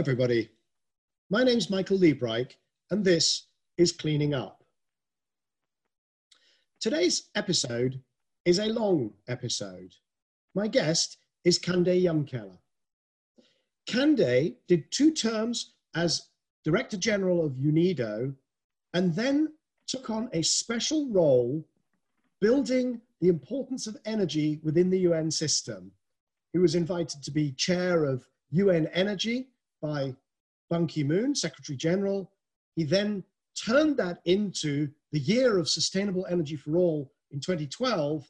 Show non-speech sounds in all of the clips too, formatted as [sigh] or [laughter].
everybody. My name's Michael Liebreich, and this is Cleaning Up. Today's episode is a long episode. My guest is Kande Yumkela. Kande did two terms as Director General of UNIDO and then took on a special role building the importance of energy within the UN system. He was invited to be chair of UN Energy by Ban Ki moon, Secretary General. He then turned that into the year of sustainable energy for all in 2012.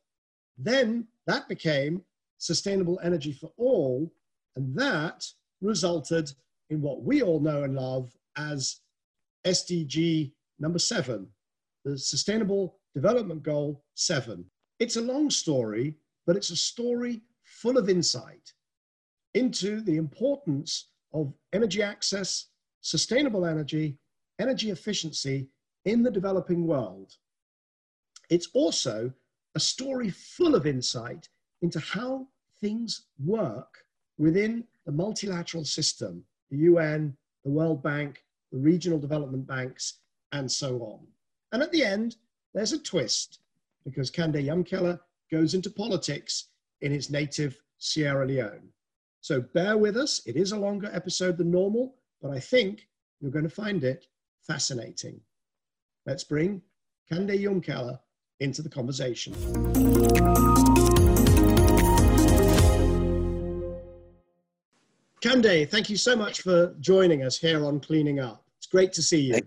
Then that became sustainable energy for all, and that resulted in what we all know and love as SDG number seven, the Sustainable Development Goal seven. It's a long story, but it's a story full of insight into the importance of energy access, sustainable energy, energy efficiency in the developing world. It's also a story full of insight into how things work within the multilateral system, the UN, the World Bank, the regional development banks, and so on. And at the end, there's a twist because Kande Yumkela goes into politics in his native Sierra Leone. So bear with us. It is a longer episode than normal, but I think you're going to find it fascinating. Let's bring Kande Yumkela into the conversation. Kande, thank you so much for joining us here on Cleaning Up. It's great to see you.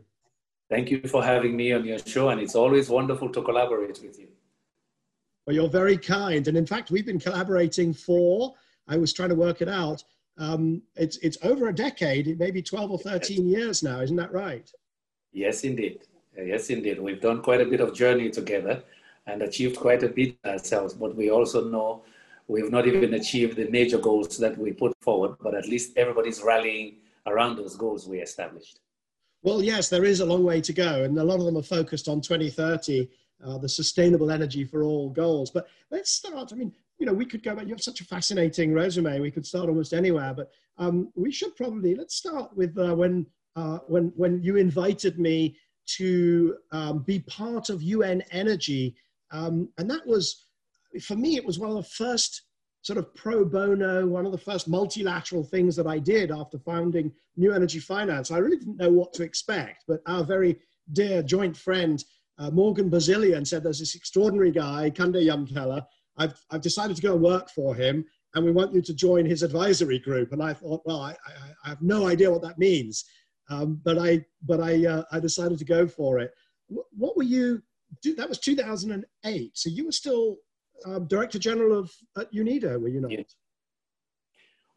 Thank you for having me on your show, and it's always wonderful to collaborate with you. Well, you're very kind. And in fact, we've been collaborating for I was trying to work it out. Um, it's, it's over a decade, maybe 12 or 13 years now, isn't that right? Yes, indeed. Yes, indeed. We've done quite a bit of journey together and achieved quite a bit ourselves, but we also know we've not even achieved the major goals that we put forward, but at least everybody's rallying around those goals we established. Well, yes, there is a long way to go, and a lot of them are focused on 2030, uh, the sustainable energy for all goals. But let's start. I mean, you know, we could go back. You have such a fascinating resume. We could start almost anywhere, but um, we should probably let's start with uh, when uh, when when you invited me to um, be part of UN Energy, um, and that was for me. It was one of the first sort of pro bono, one of the first multilateral things that I did after founding New Energy Finance. I really didn't know what to expect, but our very dear joint friend uh, Morgan Bazilian said there's this extraordinary guy, Kande Yumkela, I've, I've decided to go and work for him and we want you to join his advisory group. And I thought, well, I, I, I have no idea what that means. Um, but I, but I, uh, I decided to go for it. What were you, that was 2008. So you were still um, Director General of at UNIDO, were you not?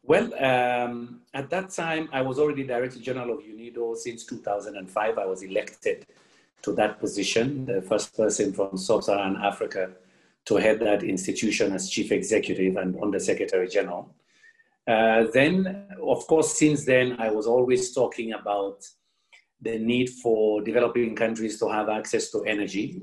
Well, um, at that time, I was already Director General of UNIDO since 2005. I was elected to that position, the first person from Sub-Saharan Africa to head that institution as chief executive and under secretary general. Uh, then, of course, since then, I was always talking about the need for developing countries to have access to energy.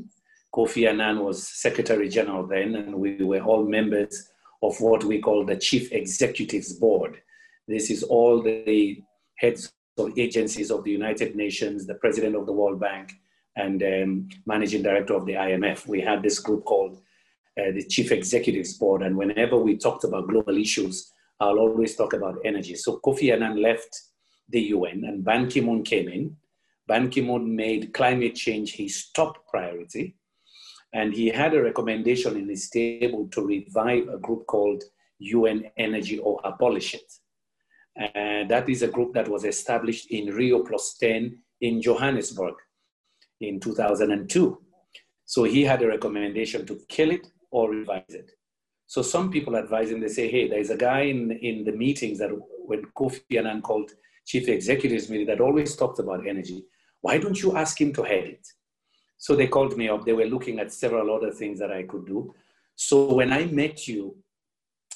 Kofi Annan was secretary general then, and we were all members of what we call the chief executives board. This is all the heads of agencies of the United Nations, the president of the World Bank, and um, managing director of the IMF. We had this group called uh, the chief executives board, and whenever we talked about global issues, I'll always talk about energy. So Kofi Annan left the UN, and Ban Ki moon came in. Ban Ki moon made climate change his top priority, and he had a recommendation in his table to revive a group called UN Energy or abolish it. And that is a group that was established in Rio Plus 10 in Johannesburg in 2002. So he had a recommendation to kill it or revise it. So some people advise him, they say, hey, there's a guy in, in the meetings that when Kofi Annan called chief executives meeting that always talked about energy. Why don't you ask him to head it? So they called me up. They were looking at several other things that I could do. So when I met you,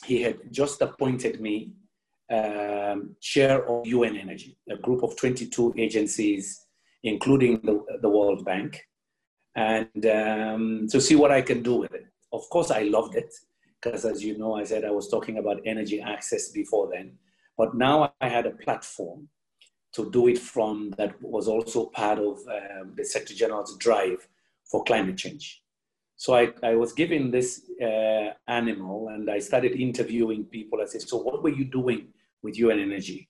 he had just appointed me um, chair of UN Energy, a group of 22 agencies, including the, the World Bank, and um, to see what I can do with it of course, I loved it because, as you know, I said I was talking about energy access before then. But now I had a platform to do it from that was also part of um, the Secretary General's drive for climate change. So I, I was given this uh, animal and I started interviewing people. I said, So, what were you doing with UN Energy?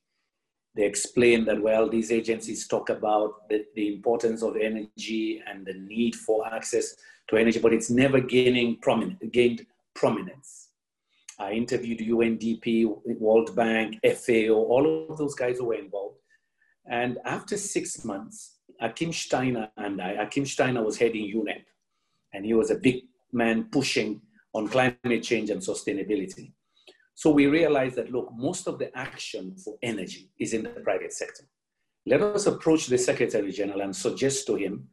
They explained that, well, these agencies talk about the, the importance of energy and the need for access to energy, but it's never gaining prominent, gained prominence. I interviewed UNDP, World Bank, FAO, all of those guys who were involved. And after six months, Achim Steiner and I, Achim Steiner was heading UNEP, and he was a big man pushing on climate change and sustainability. So we realized that, look, most of the action for energy is in the private sector. Let us approach the Secretary General and suggest to him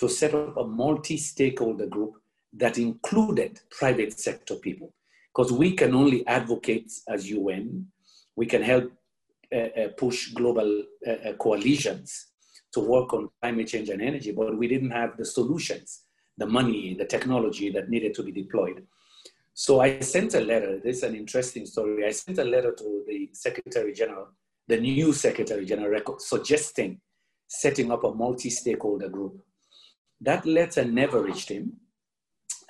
to set up a multi stakeholder group that included private sector people. Because we can only advocate as UN, we can help uh, uh, push global uh, uh, coalitions to work on climate change and energy, but we didn't have the solutions, the money, the technology that needed to be deployed. So I sent a letter. This is an interesting story. I sent a letter to the Secretary General, the new Secretary General, suggesting setting up a multi stakeholder group. That letter never reached him.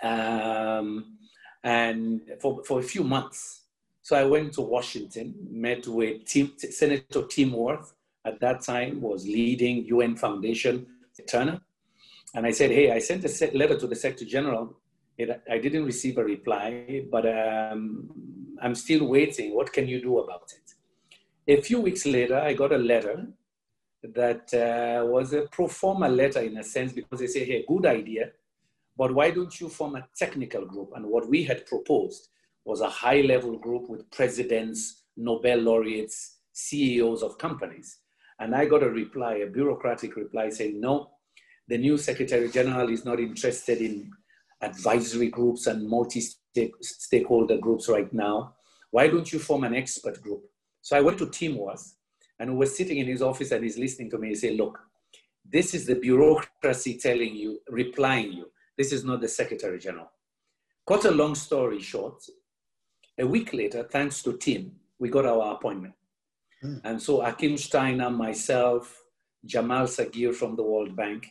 Um, and for, for a few months. So I went to Washington, met with Tim, Senator Tim Wirth, at that time was leading UN Foundation Turner. And I said, hey, I sent a letter to the Secretary General. It, I didn't receive a reply, but um, I'm still waiting. What can you do about it? A few weeks later, I got a letter that uh, was a pro forma letter in a sense because they say, hey, good idea, but why don't you form a technical group? And what we had proposed was a high level group with presidents, Nobel laureates, CEOs of companies. And I got a reply, a bureaucratic reply saying, no, the new Secretary General is not interested in advisory groups and multi stakeholder groups right now. Why don't you form an expert group? So I went to Tim Wirth and we were sitting in his office and he's listening to me. He said, look, this is the bureaucracy telling you, replying you. This is not the Secretary General. Cut a long story short, a week later, thanks to Tim, we got our appointment. Mm. And so Achim Steiner, myself, Jamal Saghir from the World Bank,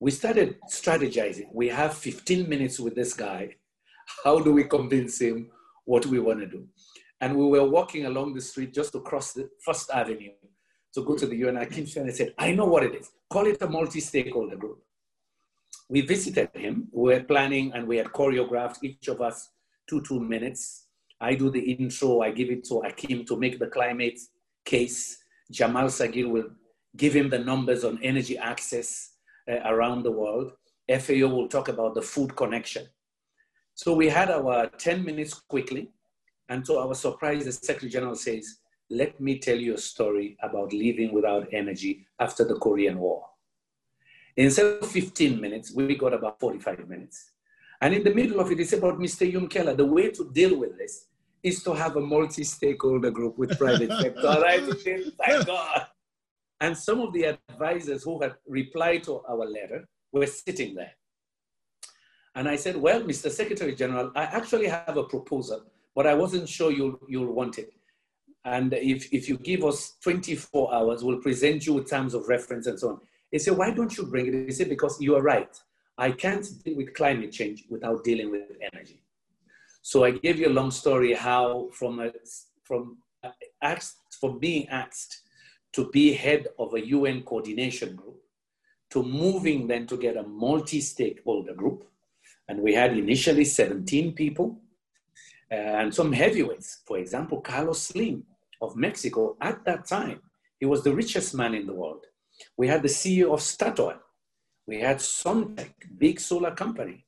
we started strategizing. We have 15 minutes with this guy. How do we convince him what we want to do? And we were walking along the street just across the First Avenue to go to the UN. Achim Steiner said, I know what it is. Call it a multi-stakeholder group we visited him. We were planning and we had choreographed each of us two, two minutes. I do the intro, I give it to Achim to make the climate case. Jamal Saghir will give him the numbers on energy access uh, around the world. FAO will talk about the food connection. So we had our 10 minutes quickly. And to our surprise, the Secretary General says, let me tell you a story about living without energy after the Korean War. Instead of 15 minutes, we got about 45 minutes. And in the middle of it, it's about Mr. Mr. Keller. the way to deal with this is to have a multi-stakeholder group with private sector. [laughs] right? Thank God. And some of the advisors who had replied to our letter were sitting there. And I said, well, Mr. Secretary General, I actually have a proposal, but I wasn't sure you'll, you'll want it. And if, if you give us 24 hours, we'll present you with terms of reference and so on. He said, why don't you bring it? He said, because you are right. I can't deal with climate change without dealing with energy. So I gave you a long story how from, a, from asked, from being asked to be head of a UN coordination group to moving then to get a multi-stakeholder group. And we had initially 17 people and some heavyweights. For example, Carlos Slim of Mexico at that time, he was the richest man in the world. We had the CEO of Statoil. We had Suntech, big solar company.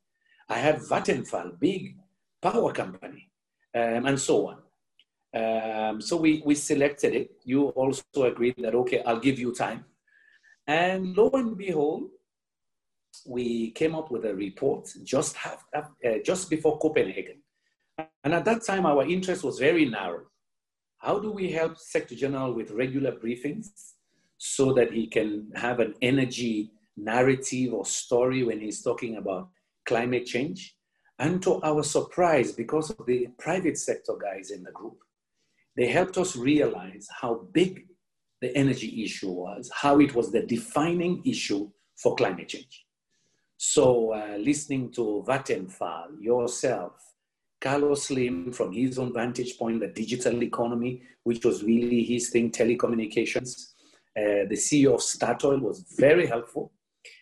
I had Vattenfall, big power company, um, and so on. Um, so we, we selected it. You also agreed that, okay, I'll give you time. And lo and behold, we came up with a report just, have, uh, just before Copenhagen. And at that time, our interest was very narrow. How do we help Secretary General with regular briefings? so that he can have an energy narrative or story when he's talking about climate change. And to our surprise, because of the private sector guys in the group, they helped us realize how big the energy issue was, how it was the defining issue for climate change. So, uh, listening to Vattenfall, yourself, Carlos Slim, from his own vantage point, the digital economy, which was really his thing, telecommunications. Uh, the CEO of Statoil was very helpful.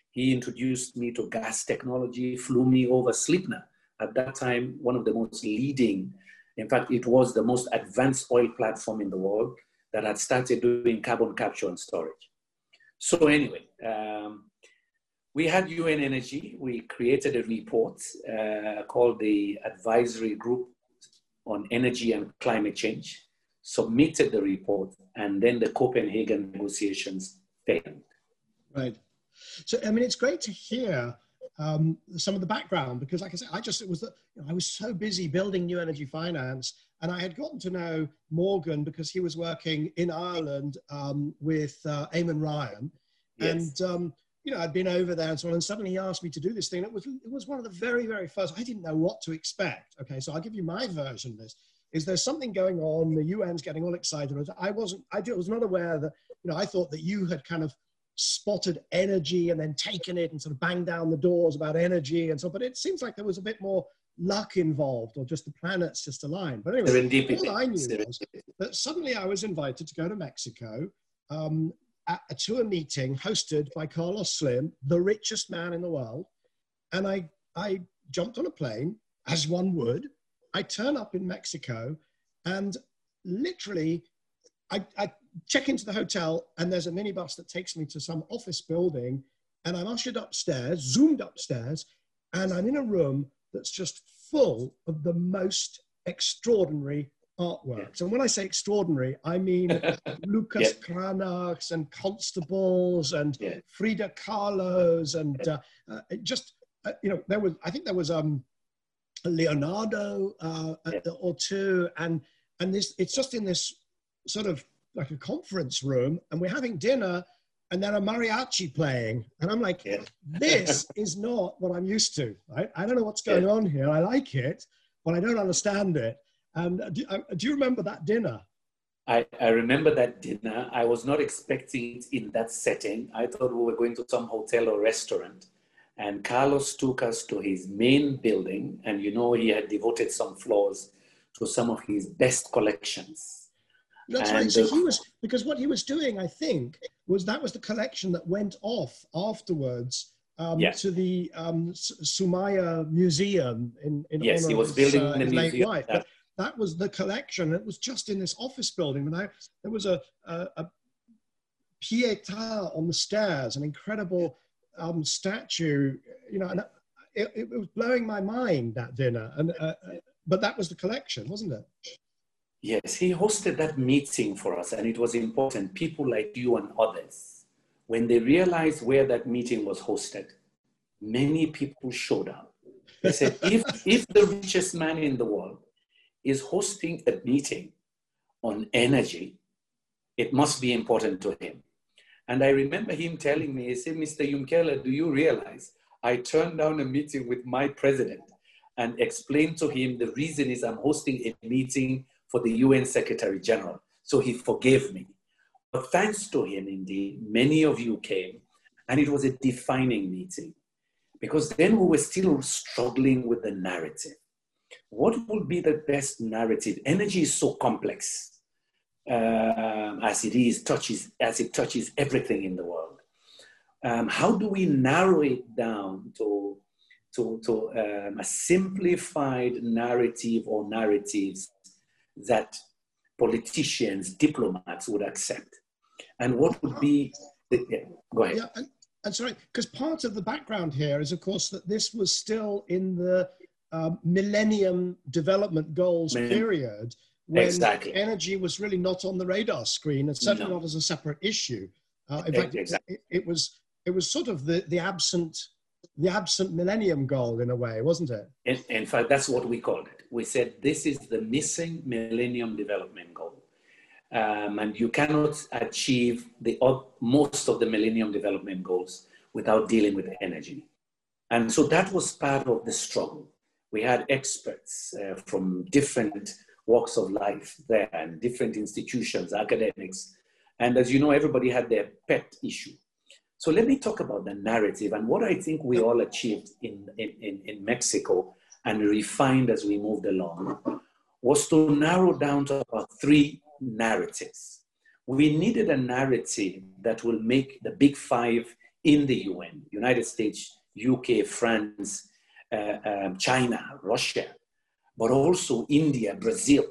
He introduced me to gas technology, flew me over Sleipner. At that time, one of the most leading, in fact, it was the most advanced oil platform in the world that had started doing carbon capture and storage. So, anyway, um, we had UN Energy. We created a report uh, called the Advisory Group on Energy and Climate Change, submitted the report, and then the Copenhagen negotiations failed. Right. So, I mean, it's great to hear um, some of the background because, like I said, I just it was that you know, I was so busy building new energy finance, and I had gotten to know Morgan because he was working in Ireland um, with uh, Eamon Ryan, yes. and um, you know I'd been over there and so on, and suddenly he asked me to do this thing. It was it was one of the very very first. I didn't know what to expect. Okay, so I'll give you my version of this. Is there something going on? The UN's getting all excited. I wasn't. I was not aware that you know. I thought that you had kind of spotted energy and then taken it and sort of banged down the doors about energy and so but it seems like there was a bit more luck involved or just the planets just aligned but anyway all i knew was that suddenly i was invited to go to mexico um, at, a meeting hosted by carlos slim the richest man in the world and i i jumped on a plane as one would. I turn up in mexico and literally I, I check into the hotel and there's a minibus that takes me to some office building and I'm ushered upstairs, zoomed upstairs, and I'm in a room that's just full of the most extraordinary artworks. Yeah. And when I say extraordinary, I mean [laughs] Lucas yeah. Cranachs and Constables and yeah. Frida Kahlos and uh, uh, just, uh, you know, there was, I think there was um, Leonardo uh, or two. And, and this, it's just in this sort of like a conference room and we're having dinner and then a mariachi playing. And I'm like, this [laughs] is not what I'm used to. Right? I don't know what's going on here. I like it, but I don't understand it. And do, uh, do you remember that dinner? I, I remember that dinner. I was not expecting it in that setting. I thought we were going to some hotel or restaurant. And Carlos took us to his main building. And you know, he had devoted some floors to some of his best collections that's and right. So he was because what he was doing, I think, was that was the collection that went off afterwards um, to the um, Soumaya Museum in, in yes, he was building uh, the museum. That was the collection. It was just in this office building. And I, there was a, a, a Pietà on the stairs, an incredible um, statue. You know, and it, it, was blowing my mind that dinner. And uh, uh but that was the collection, wasn't it? Yes, he hosted that meeting for us, and it was important. People like you and others, when they realized where that meeting was hosted, many people showed up. They said, if, if the richest man in the world is hosting a meeting on energy, it must be important to him. And I remember him telling me, he said, Mr. Yumkela, do you realize I turned down a meeting with my president and explained to him the reason is I'm hosting a meeting for the UN Secretary General. So he forgave me. But thanks to him, indeed, many of you came, and it was a defining meeting because then we were still struggling with the narrative. What would be the best narrative? Energy is so complex um, as it is, touches, as it touches everything in the world. Um, how do we narrow it down to, to, to um, a simplified narrative or narratives that politicians, diplomats would accept? And what would be the, yeah, go ahead. Yeah, and, and sorry, because part of the background here is, of course, that this was still in the um, Millennium Development Goals period when exactly. energy was really not on the radar screen and certainly no. not as a separate issue. Uh, in fact, exactly. it, it, was it was sort of the, the absent the absent millennium goal in a way, wasn't it? In, in fact, that's what we called it. We said this is the missing millennium development goal. Um, and you cannot achieve the most of the millennium development goals without dealing with energy. And so that was part of the struggle. We had experts uh, from different walks of life there and different institutions, academics, And as you know, everybody had their pet issue. So let me talk about the narrative and what I think we all achieved in, in, in Mexico and refined as we moved along was to narrow down to about three narratives. We needed a narrative that will make the big five in the UN, United States, UK, France, um, China, Russia, but also India, Brazil,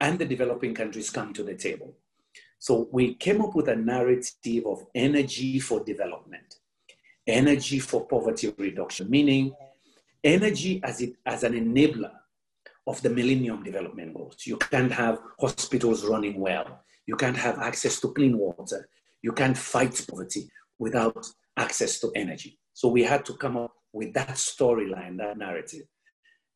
and the developing countries come to the table. So we came up with a narrative of energy for development, energy for poverty reduction, meaning energy as, it, as an enabler of the Millennium Development Goals. You can't have hospitals running well. You can't have access to clean water. You can't fight poverty without access to energy. So we had to come up with that storyline, that narrative.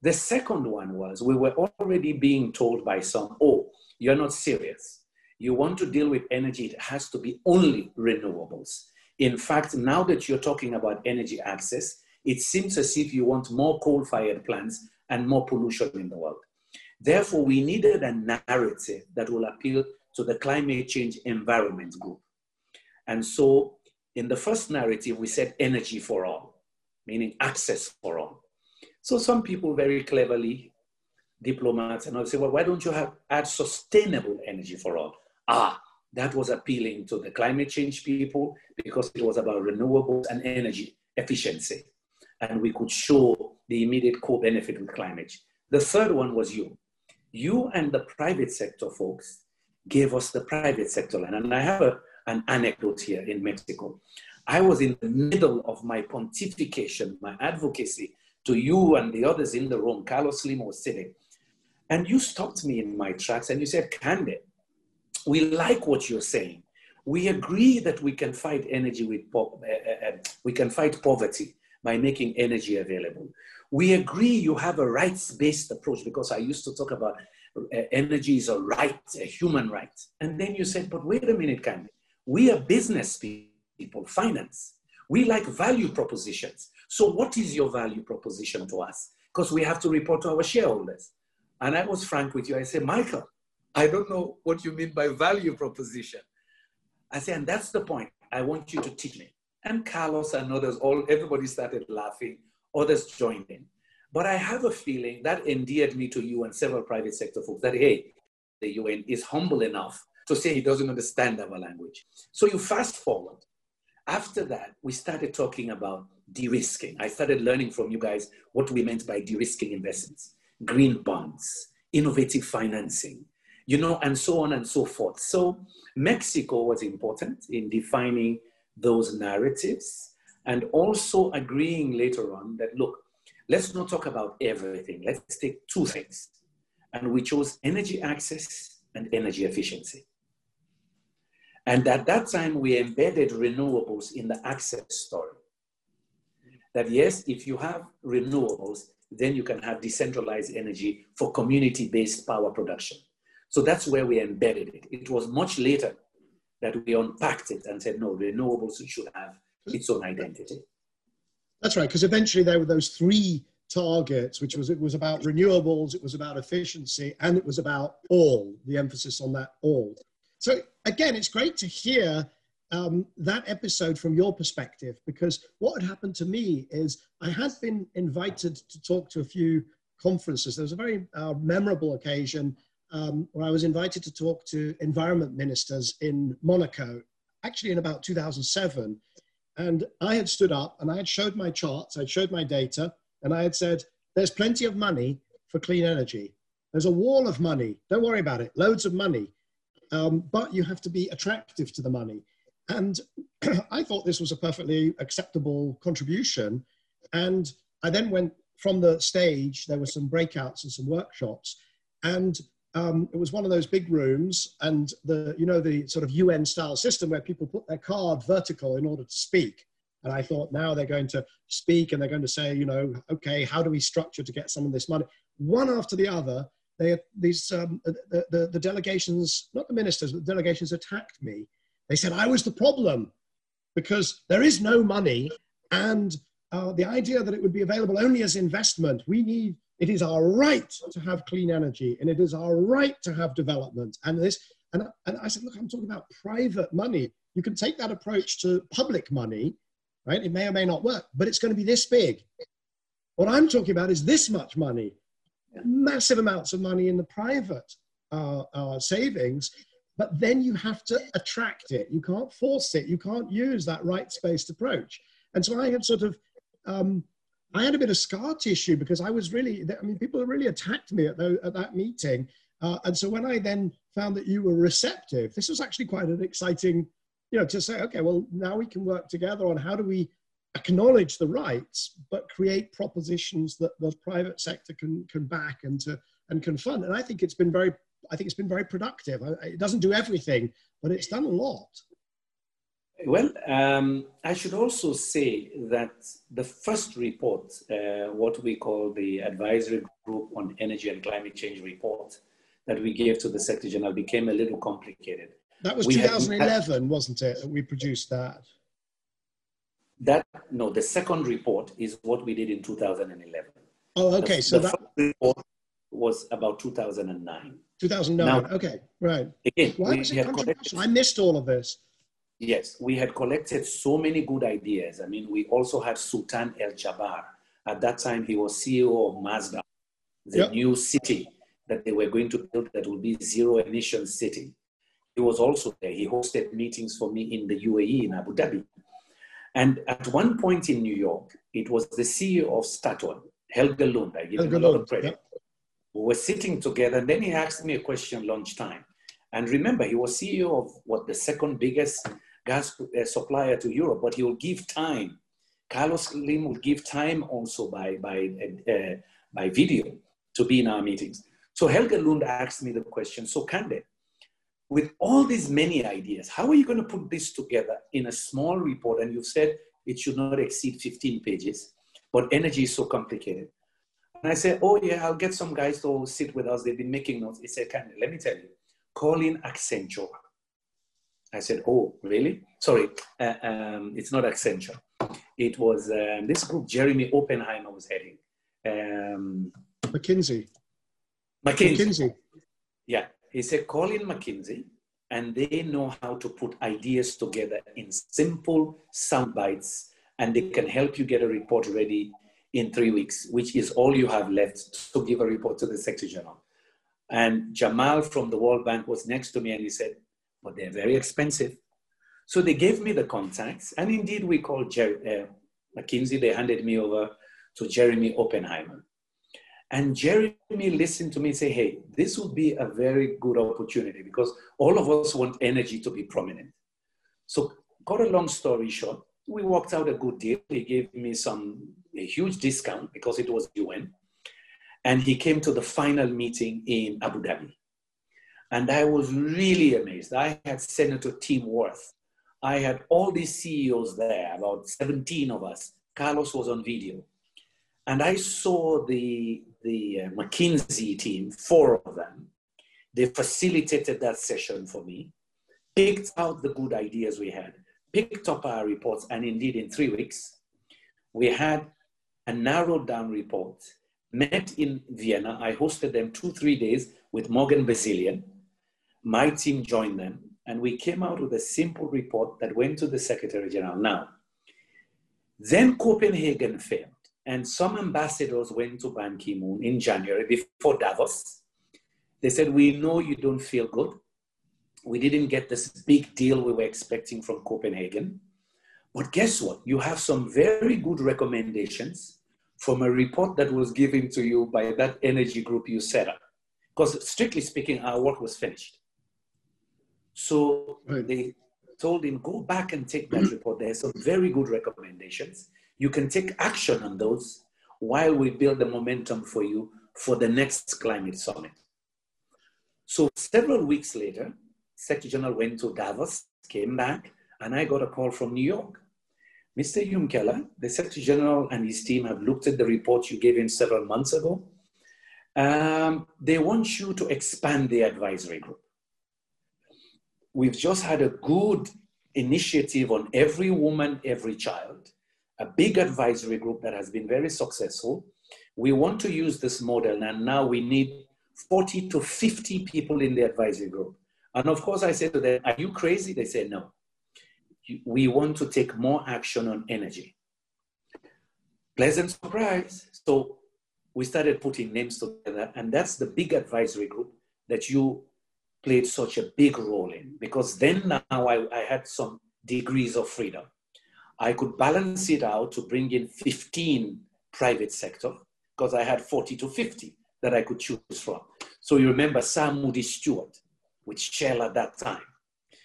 The second one was we were already being told by some, oh, you're not serious. You want to deal with energy, it has to be only renewables. In fact, now that you're talking about energy access, it seems as if you want more coal fired plants and more pollution in the world. Therefore, we needed a narrative that will appeal to the climate change environment group. And so, in the first narrative, we said energy for all, meaning access for all. So, some people very cleverly, diplomats, and all say, well, why don't you have add sustainable energy for all? Ah, that was appealing to the climate change people because it was about renewables and energy efficiency. And we could show the immediate co-benefit with climate. The third one was you. You and the private sector folks gave us the private sector. And I have a, an anecdote here in Mexico. I was in the middle of my pontification, my advocacy to you and the others in the room. Carlos Slim was sitting. And you stopped me in my tracks and you said, Candid, we like what you're saying. We agree that we can fight energy with, po- uh, uh, we can fight poverty by making energy available. We agree you have a rights based approach because I used to talk about uh, energy is a right, a human right. And then you said, but wait a minute, Kande. We are business people, finance. We like value propositions. So, what is your value proposition to us? Because we have to report to our shareholders. And I was frank with you. I said, Michael, I don't know what you mean by value proposition. I said, and that's the point. I want you to teach me. And Carlos and others, all everybody started laughing others joined in. But I have a feeling that endeared me to you and several private sector folks that, hey, the UN is humble enough to say he doesn't understand our language. So you fast forward. After that, we started talking about de risking. I started learning from you guys what we meant by de risking investments, green bonds, innovative financing, you know, and so on and so forth. So Mexico was important in defining those narratives and also agreeing later on that, look, let's not talk about everything. Let's take two things. And we chose energy access and energy efficiency. And at that time, we embedded renewables in the access story. That yes, if you have renewables, then you can have decentralized energy for community based power production. So that's where we embedded it. It was much later that we unpacked it and said, no, renewables should have its own identity. That's right, because eventually there were those three targets, which was it was about renewables, it was about efficiency, and it was about all. The emphasis on that all. So again, it's great to hear um, that episode from your perspective, because what had happened to me is I had been invited to talk to a few conferences. There was a very uh, memorable occasion um, where I was invited to talk to environment ministers in Monaco, actually in about 2007. And I had stood up and I had showed my charts, I had showed my data, and I had said, there's plenty of money for clean energy. There's a wall of money. Don't worry about it. Loads of money. Um, but you have to be attractive to the money. And [clears throat] I thought this was a perfectly acceptable contribution. And I then went from the stage, there were some breakouts and some workshops. And um, it was one of those big rooms and the you know the sort of un style system where people put their card vertical in order to speak and i thought now they're going to speak and they're going to say you know okay how do we structure to get some of this money one after the other they these um, the, the, the delegations not the ministers but the delegations attacked me they said i was the problem because there is no money and uh, the idea that it would be available only as investment we need it is our right to have clean energy and it is our right to have development. And this, And, and I said, look, I'm talking about private money. You can take that approach to public money, right? It may or may not work, but it's going to be this big. What I'm talking about is this much money, massive amounts of money in the private uh, uh, savings, but then you have to attract it. You can't force it. You can't use that rights-based approach. And so I had sort of, um, I had a bit of scar tissue because I was really, I mean, people really attacked me at, the, at that meeting. Uh, and so when I then found that you were receptive, this was actually quite an exciting, you know, to say, okay, well, now we can work together on how do we acknowledge the rights, but create propositions that the private sector can, can back and to, and can fund. And I think it's been very I think it's been very productive. It doesn't do everything, but it's done a lot. Well, um, I should also say that the first report, uh, what we call the Advisory Group on Energy and Climate Change report, that we gave to the Secretary General became a little complicated. That was we 2011, had, wasn't it? We produced that. That no, the second report is what we did in 2011. Oh, okay. The, so the that report was about 2009. 2009. Now, okay, right. Again, Why was it controversial? I missed all of this. Yes, we had collected so many good ideas. I mean, we also had Sultan Al Jaber. At that time, he was CEO of Masdar, the yep. new city that they were going to build that will be zero emission city. He was also there. He hosted meetings for me in the UAE in Abu Dhabi. And at one point in New York, it was the CEO of Statoil, Helge Lund. I give Helge him a lot of credit. Yep we were sitting together, and then he asked me a question lunchtime. And remember, he was CEO of what the second biggest gas uh, supplier to Europe, but he will give time. Carlos Slim will give time also by, by, uh, by video to be in our meetings. So Helge Lund asked me the question, so Kande, with all these many ideas, how are you going to put this together in a small report? And you've said it should not exceed 15 pages, but energy is so complicated. And I said, oh yeah, I'll get some guys to sit with us. They've been making notes. He said, Can, let me tell you, call in Accenture. I said, oh, really? Sorry, uh, um, it's not Accenture. It was um, this group Jeremy Oppenheimer was heading. Um, McKinsey. McKinsey. McKinsey. Yeah, he said, call in McKinsey and they know how to put ideas together in simple sound bites and they can help you get a report ready in three weeks, which is all you have left to give a report to the Secretary General. And Jamal from the World Bank was next to me and he said, but they're very expensive. So they gave me the contacts. And indeed, we called Jer- uh, McKinsey. They handed me over to Jeremy Oppenheimer. And Jeremy listened to me say, hey, this would be a very good opportunity because all of us want energy to be prominent. So, cut a long story short, we worked out a good deal. He gave me some a huge discount because it was UN. And he came to the final meeting in Abu Dhabi. And I was really amazed. I had Senator Tim Wirth. I had all these CEOs there, about 17 of us. Carlos was on video. And I saw the, the uh, McKinsey team, four of them. They facilitated that session for me, picked out the good ideas we had, picked up our reports, and indeed, in three weeks, we had a narrowed down report, met in Vienna. I hosted them two, three days with Morgan Bazilian. My team joined them, and we came out with a simple report that went to the Secretary General. Now, then Copenhagen failed, and some ambassadors went to Ban Ki moon in January before Davos. They said, We know you don't feel good. We didn't get this big deal we were expecting from Copenhagen. But guess what? You have some very good recommendations from a report that was given to you by that energy group you set up. Because strictly speaking, our work was finished. So right. they told him, go back and take that [clears throat] report. There are some very good recommendations. You can take action on those while we build the momentum for you for the next climate summit. So several weeks later, Secretary General went to Davos, came back, and I got a call from New York. Mr. Keller, the Secretary General and his team have looked at the report you gave him several months ago. Um, they want you to expand the advisory group. We've just had a good initiative on every woman, every child, a big advisory group that has been very successful. We want to use this model, and now we need 40 to 50 people in the advisory group. And of course, I said to them, Are you crazy? They said, No. We want to take more action on energy. Pleasant surprise. So we started putting names together, and that's the big advisory group that you played such a big role in because then now I, I had some degrees of freedom. I could balance it out to bring in 15 private sector because I had 40 to 50 that I could choose from. So you remember Sam Moody Stuart, which Shell at that time.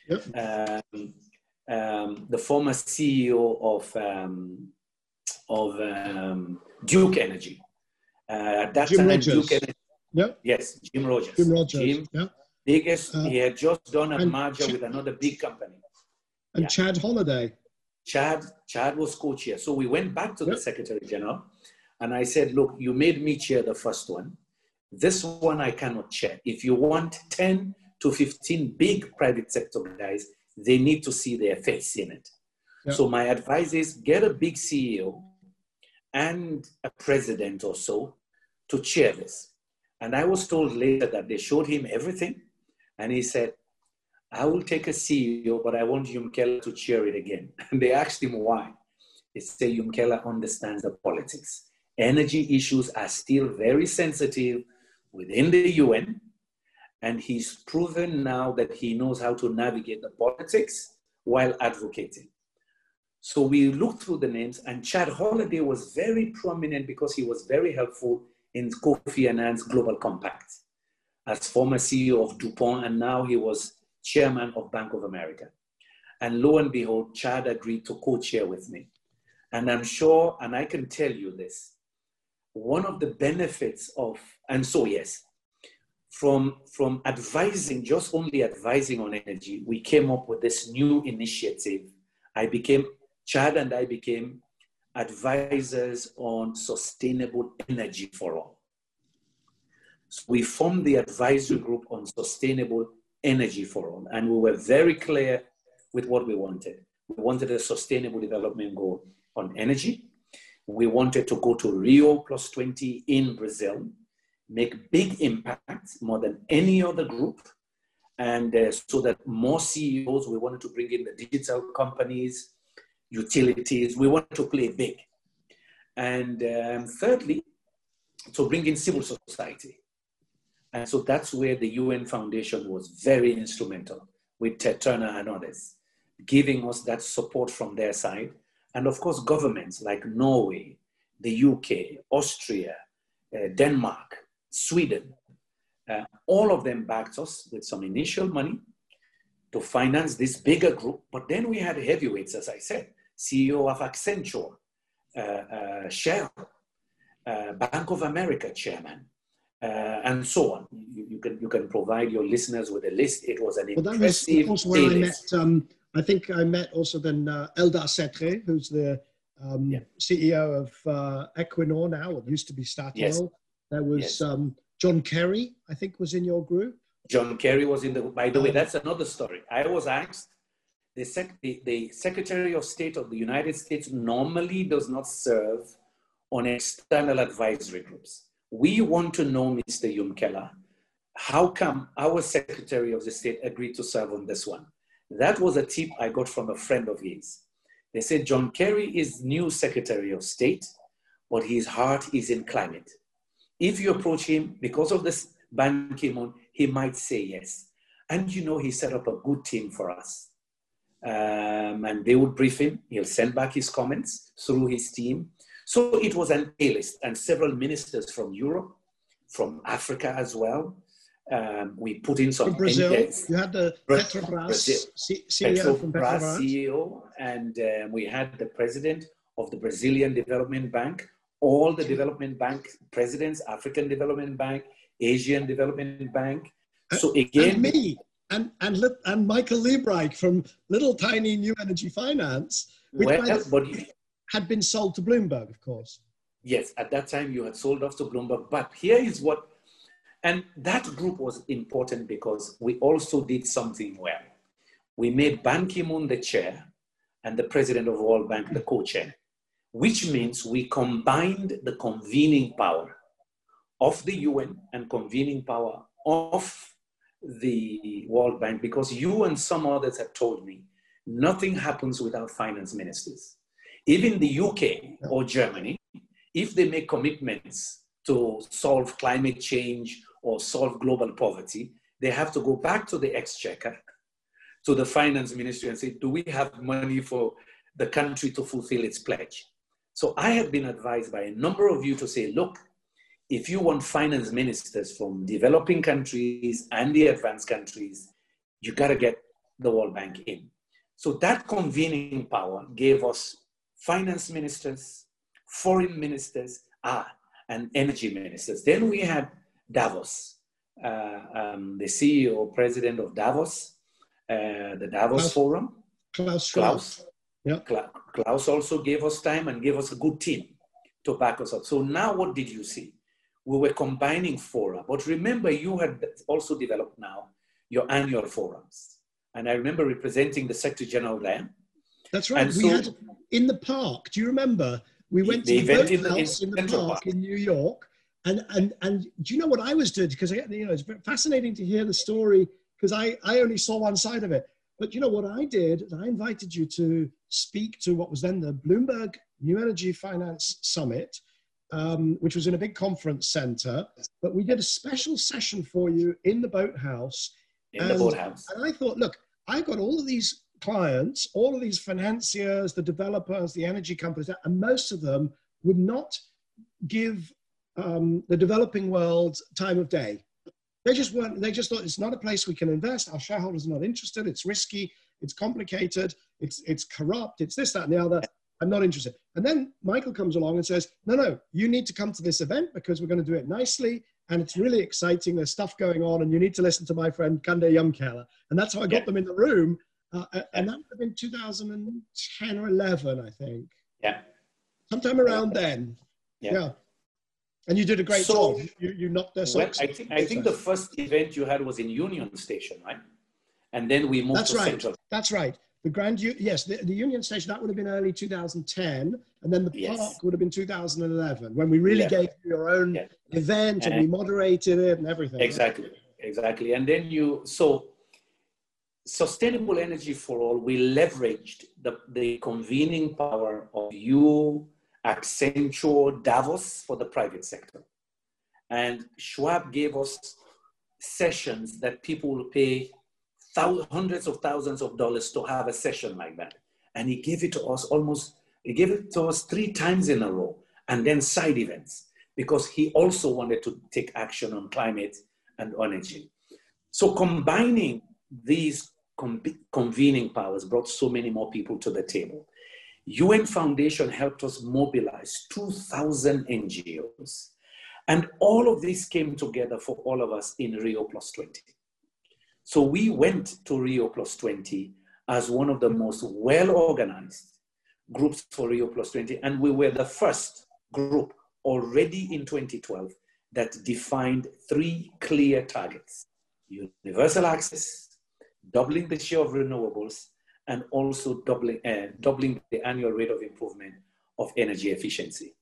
Yep. Um, um, the former CEO of, um, of um, Duke Energy. Uh, at that Jim time, Rogers. Duke Energy. Yep. Yes, Jim Rogers. Jim Rogers. Jim, yep. biggest, Uh, he had just done a merger Ch- with another big company. And Yeah. Chad Holliday. Chad, Chad was co-chair. So we went back to the Secretary General and I said, look, you made me chair the first one. This one I cannot chair. If you want 10 to 15 big private sector guys, they need to see their face in it. Yep. So my advice is get a big CEO and a president or so to chair this. And I was told later that they showed him everything. And he said, I will take a CEO, but I want Yumkela to chair it again. [laughs] And they asked him why. He said Yumkela understands the politics. Energy issues are still very sensitive within the UN, and he's proven now that he knows how to navigate the politics while advocating. So we looked through the names, and Chad Holliday was very prominent because he was very helpful in Kofi Annan's Global Compact as former CEO of DuPont, and now he was chairman of Bank of America. And lo and behold, Chad agreed to co chair with me. And I'm sure, and I can tell you this one of the benefits of, and so yes, from, from advising, just only advising on energy, we came up with this new initiative. I became, Chad and I became advisors on sustainable energy for all. So we formed the advisory group on sustainable energy forum. and we were very clear with what we wanted. We wanted a sustainable development goal on energy. We wanted to go to Rio plus 20 in Brazil, make big impacts more than any other group. And uh, so that more CEOs, we wanted to bring in the digital companies, utilities, we wanted to play big. And um, thirdly, to bring in civil society. And so that's where the UN Foundation was very instrumental with Ted Turner and others, giving us that support from their side. And of course, governments like Norway, the UK, Austria, uh, Denmark, Sweden, uh, all of them backed us with some initial money to finance this bigger group. But then we had heavyweights, as I said, CEO of Accenture, uh, uh, Shell, uh, Bank of America chairman, uh, and so on. You, you, can you can provide your listeners with a list. It was an Well, that was also where I met. Um, I think I met also then uh, Eldar Sætre, who's the um, Yeah. CEO of uh, Equinor now. It used to be Statoil. Yes. There was Yes. um, John Kerry, I think, was in your group. John Kerry was in the. By the way, that's another story. I was asked. The, sec, the, the Secretary of State of the United States normally does not serve on external advisory groups. We want to know, Mr. Yumkela, how come our Secretary of the State agreed to serve on this one? That was a tip I got from a friend of his. They said John Kerry is new Secretary of State, but his heart is in climate. If you approach him because of this Ban Ki-moon, he might say yes. And you know, he set up a good team for us. Um, and they would brief him. He'll send back his comments through his team. So it was an A-list and several ministers from Europe, from Africa as well. Um, we put in some From Brazil, index- you had the Petrobras Brazil. C- CEO Petrobras. CEO, and uh, we had the president of the Brazilian Development Bank, all the development bank presidents, African Development Bank, Asian Development Bank. So again, and me and and and Michael Liebreich from little tiny New Energy Finance, well, but had been sold to Bloomberg, of course. yes, at that time you had sold off to Bloomberg. But here is what, and that group was important because we also did something well. We made Ban Ki-moon the chair and the president of World Bank the co-chair, which means we combined the convening power of the UN and convening power of the World Bank because you and some others have told me nothing happens without finance ministers. Even the UK or Germany, if they make commitments to solve climate change or solve global poverty, they have to go back to the exchequer, to the finance ministry and say, do we have money for the country to fulfill its pledge? So I have been advised by a number of you to say, look, if you want finance ministers from developing countries and the advanced countries, you got to get the World Bank in. So that convening power gave us finance ministers, foreign ministers, ah, and energy ministers. Then we had Davos, uh, um, the CEO, president of Davos, uh, the Davos Klaus, Forum. Klaus. Klaus. Yeah. Klaus also gave us time and gave us a good team to back us up. So now what did you see? we were combining fora. But remember, you had also developed now your annual forums. And I remember representing the Secretary General there. That's right. And we so, had in the park. Do you remember? We went to the boathouse in, in, the park, park, in New York. And, and, and do you know what I was doing? Because I you know, it's fascinating to hear the story because I, I only saw one side of it. But you know what I did? I invited you to speak to what was then the Bloomberg New Energy Finance Summit, um, which was in a big conference center. But we did a special session for you in the boathouse. In and, the boathouse. And I thought, look, I've got all of these clients, all of these financiers, the developers, the energy companies, and most of them would not give um, the developing world time of day. They just weren't, they just thought it's not a place we can invest. Our shareholders are not interested. It's risky. It's complicated. It's, it's corrupt. It's this, that, and the other. I'm not interested. And then Michael comes along and says, no, no, you need to come to this event because we're going to do it nicely. And it's really exciting. There's stuff going on. And you need to listen to my friend Kande Yumkela. And that's how I got yeah. them in the room. Uh, uh and that would have been 2010 or 11, I think. Yeah. Sometime around then. Yeah. yeah. And you did a great so, job. You, you knocked their socks. Well, I think, I think the first event you had was in Union Station, right? And then we moved That's to right. Central. That's right. The Grand, yes, the, the, Union Station, that would have been early 2010. And then the yes. park would have been 2011 when we really yeah. gave you your own yeah. event and, and, we moderated it and everything. Exactly, exactly. And then you, so sustainable energy for all, we leveraged the, the convening power of you, Accenture, Davos for the private sector. And Schwab gave us sessions that people will pay thousands, hundreds of thousands of dollars to have a session like that. And he gave it to us almost, he gave it to us three times in a row, and then side events, because he also wanted to take action on climate and energy. So combining these convening powers brought so many more people to the table. UN Foundation helped us mobilize 2,000 NGOs. And all of this came together for all of us in Rio Plus 20. So we went to Rio Plus 20 as one of the most well organized groups for Rio Plus 20. And we were the first group already in 2012 that defined three clear targets universal access, doubling the share of renewables, and also doubling, uh, doubling the annual rate of improvement of energy efficiency.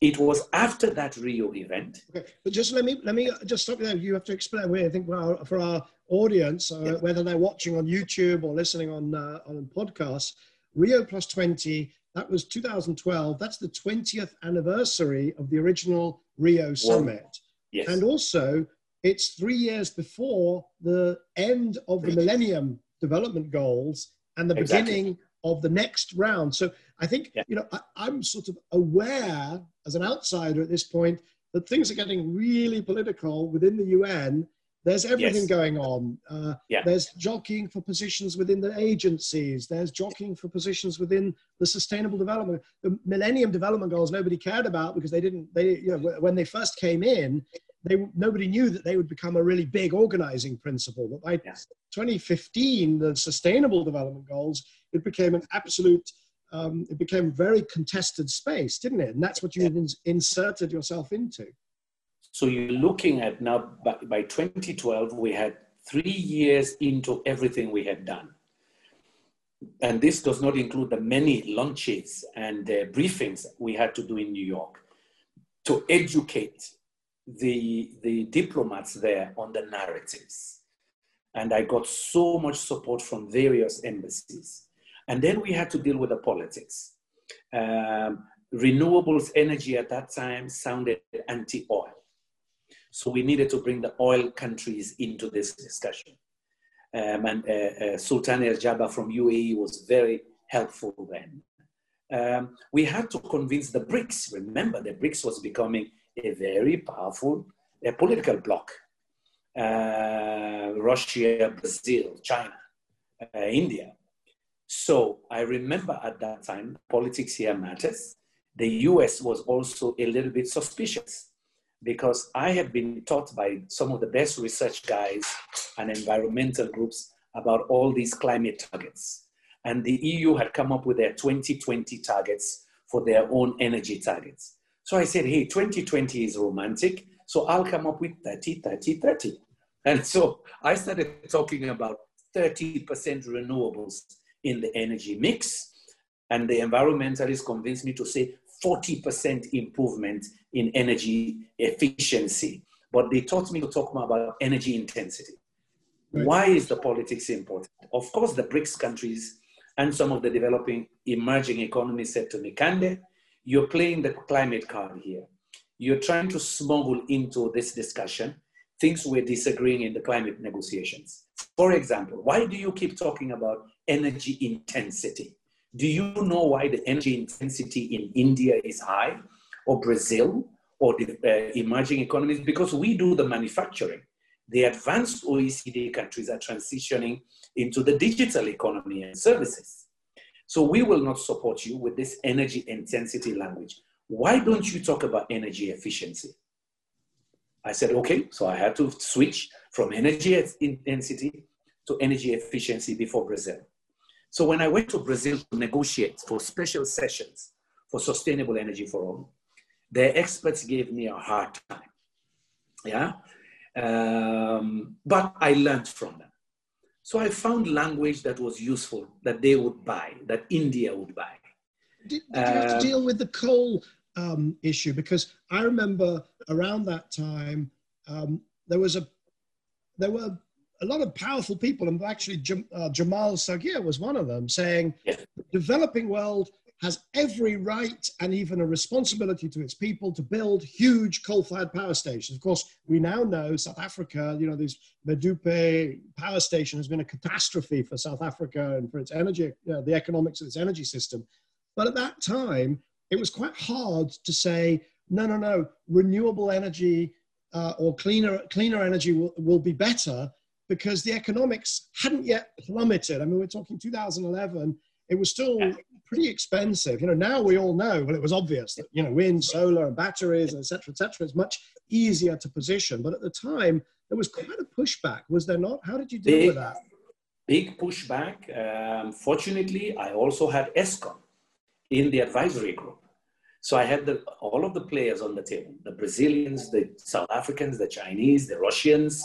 It was after that Rio event. Okay, but just let me let me just stop you there. You have to explain. I think for our, for our audience, uh, yeah. whether they're watching on YouTube or listening on uh, on podcasts, Rio Plus Twenty. That was 2012. That's the 20th anniversary of the original Rio Summit. Yes. And also, it's three years before the end of the Millennium Development Goals and the exactly. beginning of the next round. So I think, yeah. you know, I, am sort of aware as an outsider at this point that things are getting really political within the UN. There's everything yes. going on. Uh, yeah. There's jockeying for positions within the agencies. There's jockeying for positions within the sustainable development. The Millennium Development Goals nobody cared about because they didn't. They you know when they first came in, they nobody knew that they would become a really big organizing principle. But by 2015, the Sustainable Development Goals it became an absolute um, it became very contested space, didn't it? And that's what you yeah. in, inserted yourself into. So you're looking at now, by, by 2012, we had three years into everything we had done. And this does not include the many lunches and uh, briefings we had to do in New York to educate the, the diplomats there on the narratives. And I got so much support from various embassies. And then we had to deal with the politics. Um, renewables energy at that time sounded anti oil. So we needed to bring the oil countries into this discussion. Um, and uh, uh, Sultan Al Jaber from UAE was very helpful then. Um, we had to convince the BRICS. Remember, the BRICS was becoming a very powerful uh, political bloc. Uh, Russia, Brazil, China, uh, India. So I remember at that time, politics here matters. The US was also a little bit suspicious because I have been taught by some of the best research guys and environmental groups about all these climate targets. And the EU had come up with their 2020 targets for their own energy targets. So I said, hey, 2020 is romantic, so I'll come up with 30, 30, 30. And so I started talking about 30% renewables in the energy mix. And the environmentalists convinced me to say 40% improvement in energy efficiency. But they taught me to talk more about energy intensity. Right. Why is the politics important? Of course, the BRICS countries and some of the developing emerging economies said to me, Kande, you're playing the climate card here. You're trying to smuggle into this discussion things we're disagreeing in the climate negotiations. For example, why do you keep talking about energy intensity? Do you know why the energy intensity in India is high, or Brazil, or the uh, emerging economies? Because we do the manufacturing. The advanced OECD countries are transitioning into the digital economy and services. So we will not support you with this energy intensity language. Why don't you talk about energy efficiency? I said, okay. So I had to switch from energy intensity to energy efficiency before Brazil. So when I went to Brazil to negotiate for special sessions for sustainable energy for all, their experts gave me a hard time. Yeah. Um, but I learned from them. So I found language that was useful, that they would buy, that India would buy. Did, did you have to um, deal with the coal um, issue? Because I remember around that time, um, there was a, there were a lot of powerful people, and actually Jam, uh, Jamal Saghir was one of them, saying the developing world has every right and even a responsibility to its people to build huge coal-fired power stations. Of course, we now know South Africa, you know, this Medupi power station has been a catastrophe for South Africa and for its energy, you know, the economics of its energy system. But at that time, it was quite hard to say, no, no, no, renewable energy uh, or cleaner, cleaner energy will, will be better because the economics hadn't yet plummeted. I mean, we're talking 2011. It was still pretty expensive. You know, now we all know, well, it was obvious that, you know, wind, solar, and batteries, et cetera, et cetera, is much easier to position. But at the time, there was quite a pushback, was there not? How did you deal big, with that? Big pushback. Um, fortunately, I also had Eskom in the advisory group. So I had the, all of the players on the table the Brazilians, the South Africans, the Chinese, the Russians,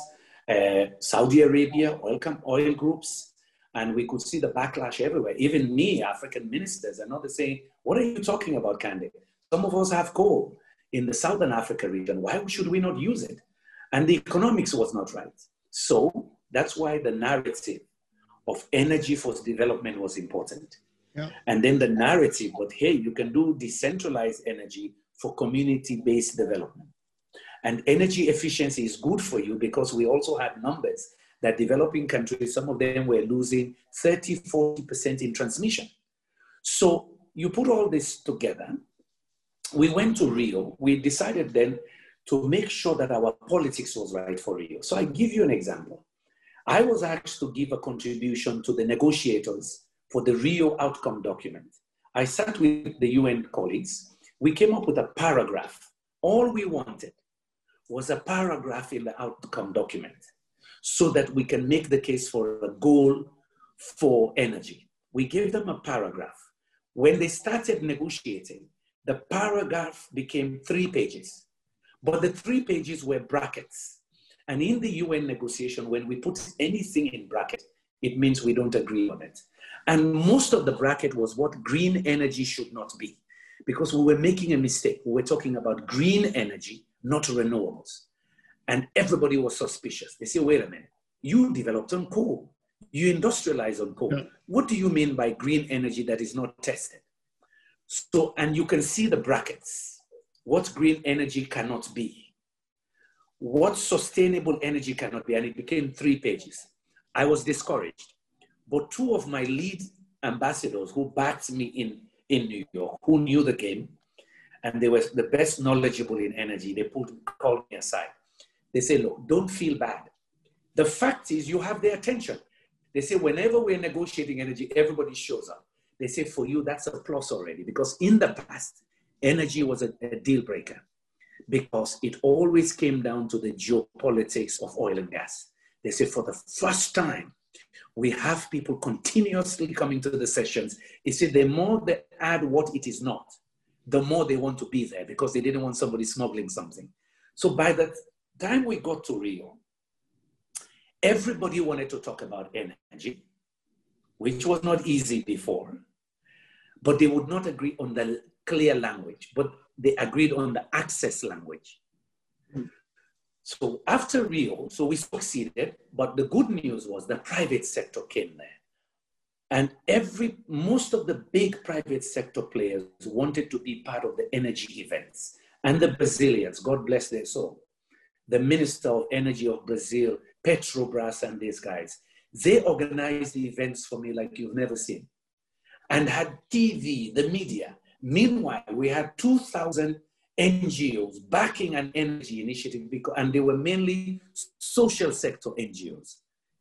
uh, Saudi Arabia, oil, oil groups, and we could see the backlash everywhere. Even me, African ministers, and others saying, What are you talking about, Kande? Some of us have coal in the Southern Africa region. Why should we not use it? And the economics was not right. So that's why the narrative of energy for development was important. Yeah. And then the narrative, but hey, you can do decentralized energy for community based development. And energy efficiency is good for you because we also had numbers that developing countries, some of them were losing 30, 40% in transmission. So you put all this together. We went to Rio. We decided then to make sure that our politics was right for Rio. So I give you an example. I was asked to give a contribution to the negotiators for the Rio outcome document. I sat with the UN colleagues. We came up with a paragraph. All we wanted was a paragraph in the outcome document so that we can make the case for a goal for energy. We gave them a paragraph. When they started negotiating, the paragraph became three pages, but the three pages were brackets. And in the UN negotiation, when we put anything in bracket, it means we don't agree on it. And most of the bracket was what green energy should not be, because we were making a mistake. We were talking about green energy not renewables. And everybody was suspicious. They say, wait a minute, you developed on coal. You industrialize on coal. Yeah. What do you mean by green energy that is not tested? So, and you can see the brackets. What green energy cannot be. What sustainable energy cannot be. And it became three pages. I was discouraged. But two of my lead ambassadors who backed me in, in New York, who knew the game, and they were the best knowledgeable in energy, they pulled, called me aside. They say, look, don't feel bad. The fact is you have their attention. They say whenever we're negotiating energy, everybody shows up. They say for you, that's a plus already because in the past, energy was a, a deal breaker because it always came down to the geopolitics of oil and gas. They say for the first time, we have people continuously coming to the sessions. They say the more they add what it is not, the more they want to be there because they didn't want somebody smuggling something. So by the time we got to Rio, everybody wanted to talk about energy, which was not easy before, but they would not agree on the clear language, but they agreed on the access language. Hmm. So after Rio, so we succeeded, but the good news was the private sector came there. And every, most of the big private sector players wanted to be part of the energy events. And the Brazilians, God bless their soul, the Minister of Energy of Brazil, Petrobras and these guys, they organized the events for me like you've never seen and had TV, the media. Meanwhile, we had 2,000 NGOs backing an energy initiative, because, and they were mainly social sector NGOs,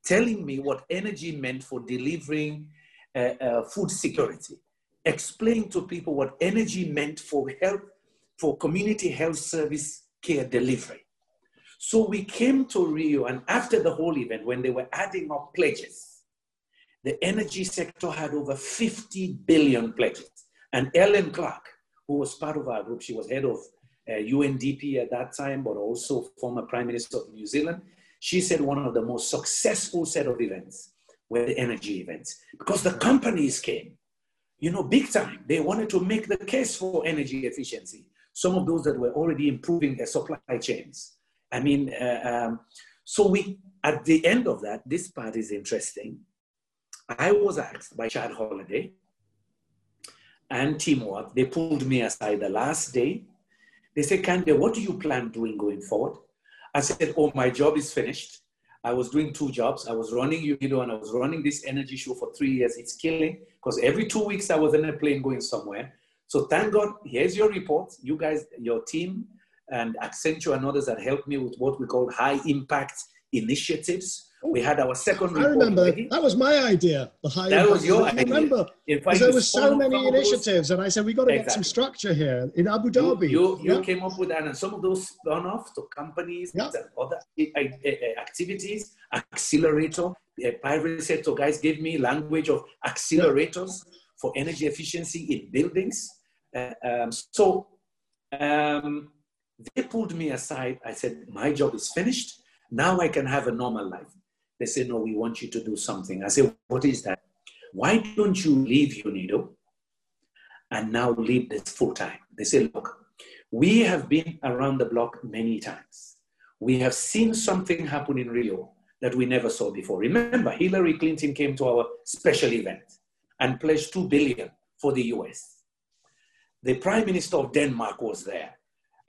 telling me what energy meant for delivering uh, uh, food security, explain to people what energy meant for health, for community health service care delivery. So we came to Rio, and after the whole event, when they were adding up pledges, the energy sector had over 50 billion pledges. And Helen Clark, who was part of our group, she was head of uh, UNDP at that time, but also former Prime Minister of New Zealand. She said one of the most successful set of events were the energy events because the companies came, you know, big time. They wanted to make the case for energy efficiency. Some of those that were already improving their supply chains. I mean, uh, um, so we, at the end of that, this part is interesting. I was asked by Chad Holliday and Tim Wirth, they pulled me aside the last day. They said, Kande, what do you plan doing going forward? I said, oh, my job is finished. I was doing two jobs. I was running UNIDO and I was running this energy show for three years. It's killing because every two weeks I was in a plane going somewhere. So thank God, here's your report. You guys, your team and Accenture and others that helped me with what we call high impact initiatives. We had our second I remember that was my idea. The high that was your idea. Remember there were so many initiatives, those, and I said we got to exactly. get some structure here in Abu Dhabi. You, you, you came up with that, and some of those spun off to companies and other activities. Accelerator, private sector guys gave me language of accelerators for energy efficiency in buildings. Uh, um, so um, they pulled me aside. I said, my job is finished. Now I can have a normal life. They said, no, we want you to do something. I said, what is that? Why don't you leave UNIDO and now leave this full time? They said, look, we have been around the block many times. We have seen something happen in Rio that we never saw before. Remember, Hillary Clinton came to our special event and pledged 2 billion for the US. The Prime Minister of Denmark was there.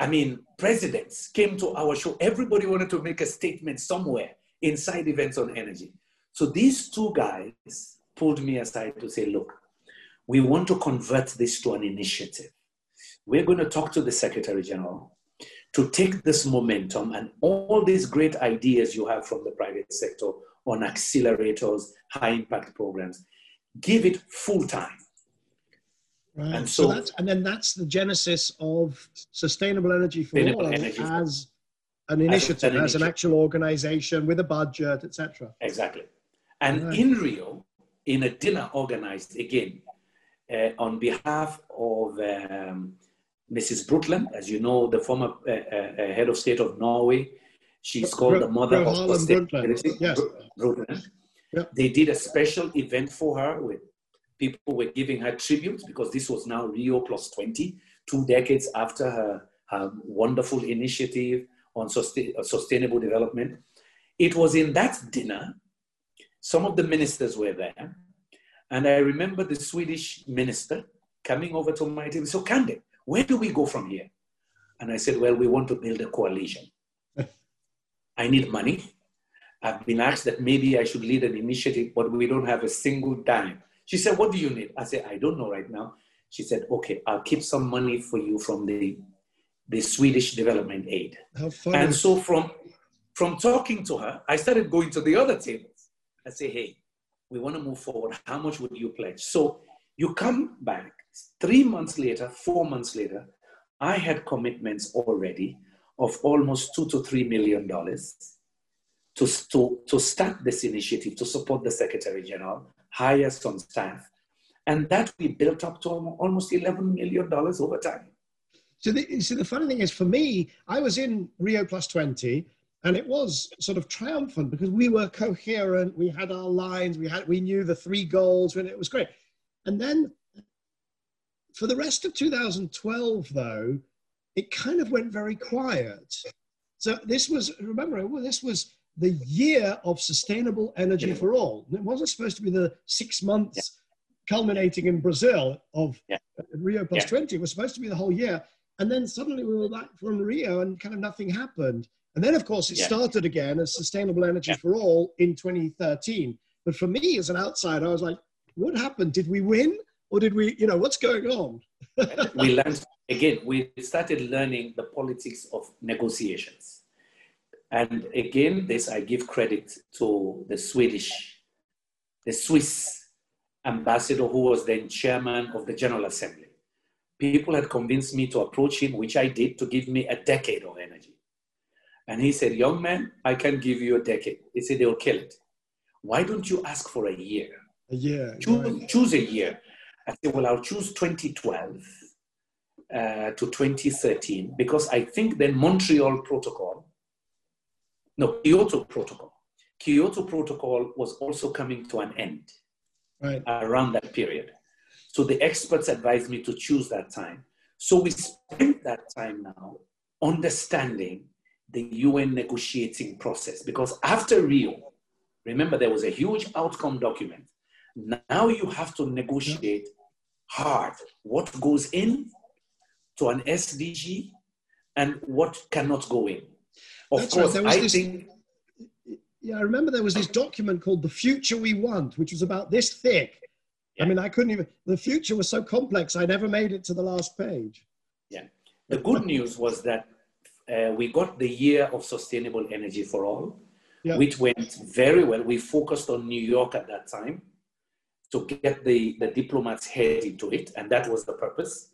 I mean, presidents came to our show. Everybody wanted to make a statement somewhere inside events on energy. So these two guys pulled me aside to say, look, we want to convert this to an initiative. We're going to talk to the Secretary General to take this momentum and all these great ideas you have from the private sector on accelerators, high impact programs, give it full time. Right. And so, so that's, and then that's the genesis of sustainable energy for sustainable all energy as an initiative, as, an, an actual organization with a budget, etc. Exactly. And right. in Rio, in a dinner organized again uh, on behalf of um, Mrs. Brundtland, as you know, the former uh, uh, head of state of Norway. She's called Br- the mother Br- of sustainability. Yes. Brundtland. Yep. They did a special event for her with people were giving her tribute because this was now Rio plus 20, two decades after her, her wonderful initiative on sustain, uh, sustainable development. it was in that dinner, some of the ministers were there. And I remember the Swedish minister coming over to my table. So, Kande, where do we go from here? And I said, Well, we want to build a coalition. [laughs] I need money. I've been asked that maybe I should lead an initiative, but we don't have a single dime. She said, What do you need? I said, I don't know right now. She said, Okay, I'll keep some money for you from the, the Swedish development aid. How funny. And so from, from talking to her, I started going to the other tables. I say, Hey, we want to move forward. How much would you pledge? So you come back three months later, four months later, I had commitments already of almost two to three million dollars to, to, to start this initiative to support the Secretary General, hire on staff, and that we built up to almost $11 million over time. So the, so the funny thing is, for me, I was in Rio Plus 20, and it was sort of triumphant because we were coherent. We had our lines. We had we knew the three goals, and it was great. And then for the rest of 2012, though, it kind of went very quiet. So this was remember this was the year of sustainable energy for all. it wasn't supposed to be the six months yeah. culminating in Brazil of yeah. Uh, Rio plus yeah. 20. It was supposed to be the whole year. And then suddenly we were back from Rio and kind of nothing happened. And then, of course, it started again as sustainable energy for all in 2013. But for me as an outsider, I was like, what happened? Did we win? Or did we, you know, what's going on? [laughs] we learned, again, we started learning the politics of negotiations and again, this I give credit to the Swedish, the Swiss ambassador who was then chairman of the General Assembly. People had convinced me to approach him, which I did, to give me a decade of energy. And he said, Young man, I can give you a decade. He said, They'll kill it. Why don't you ask for a year? A year. Choose, right. choose a year. I said, Well, I'll choose 2012 uh, to 2013 because I think the Montreal Protocol no, Kyoto Protocol. Kyoto Protocol was also coming to an end right. around that period. So the experts advised me to choose that time. So we spent that time now understanding the UN negotiating process because after Rio, remember there was a huge outcome document. Now you have to negotiate hard what goes in to an SDG and what cannot go in. Of That's course, right. I this, think. Yeah, I remember there was this document called "The Future We Want," which was about this thick. Yeah. I mean, I couldn't even. The future was so complex, I never made it to the last page. Yeah. The good news was that uh, we got the year of sustainable energy for all, yeah. which went very well. We focused on New York at that time to get the, the diplomats head into it, and that was the purpose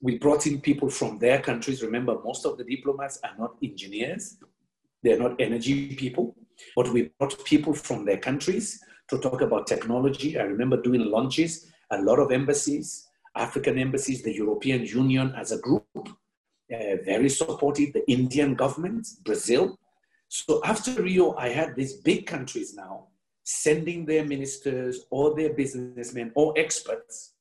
we brought in people from their countries. Remember, most of the diplomats are not engineers, they're not energy people, but we brought people from their countries to talk about technology. I remember doing launches, a lot of embassies, African embassies, the European Union as a group, uh, very supportive, the Indian government, Brazil. So after Rio, I had these big countries now sending their ministers or their businessmen or experts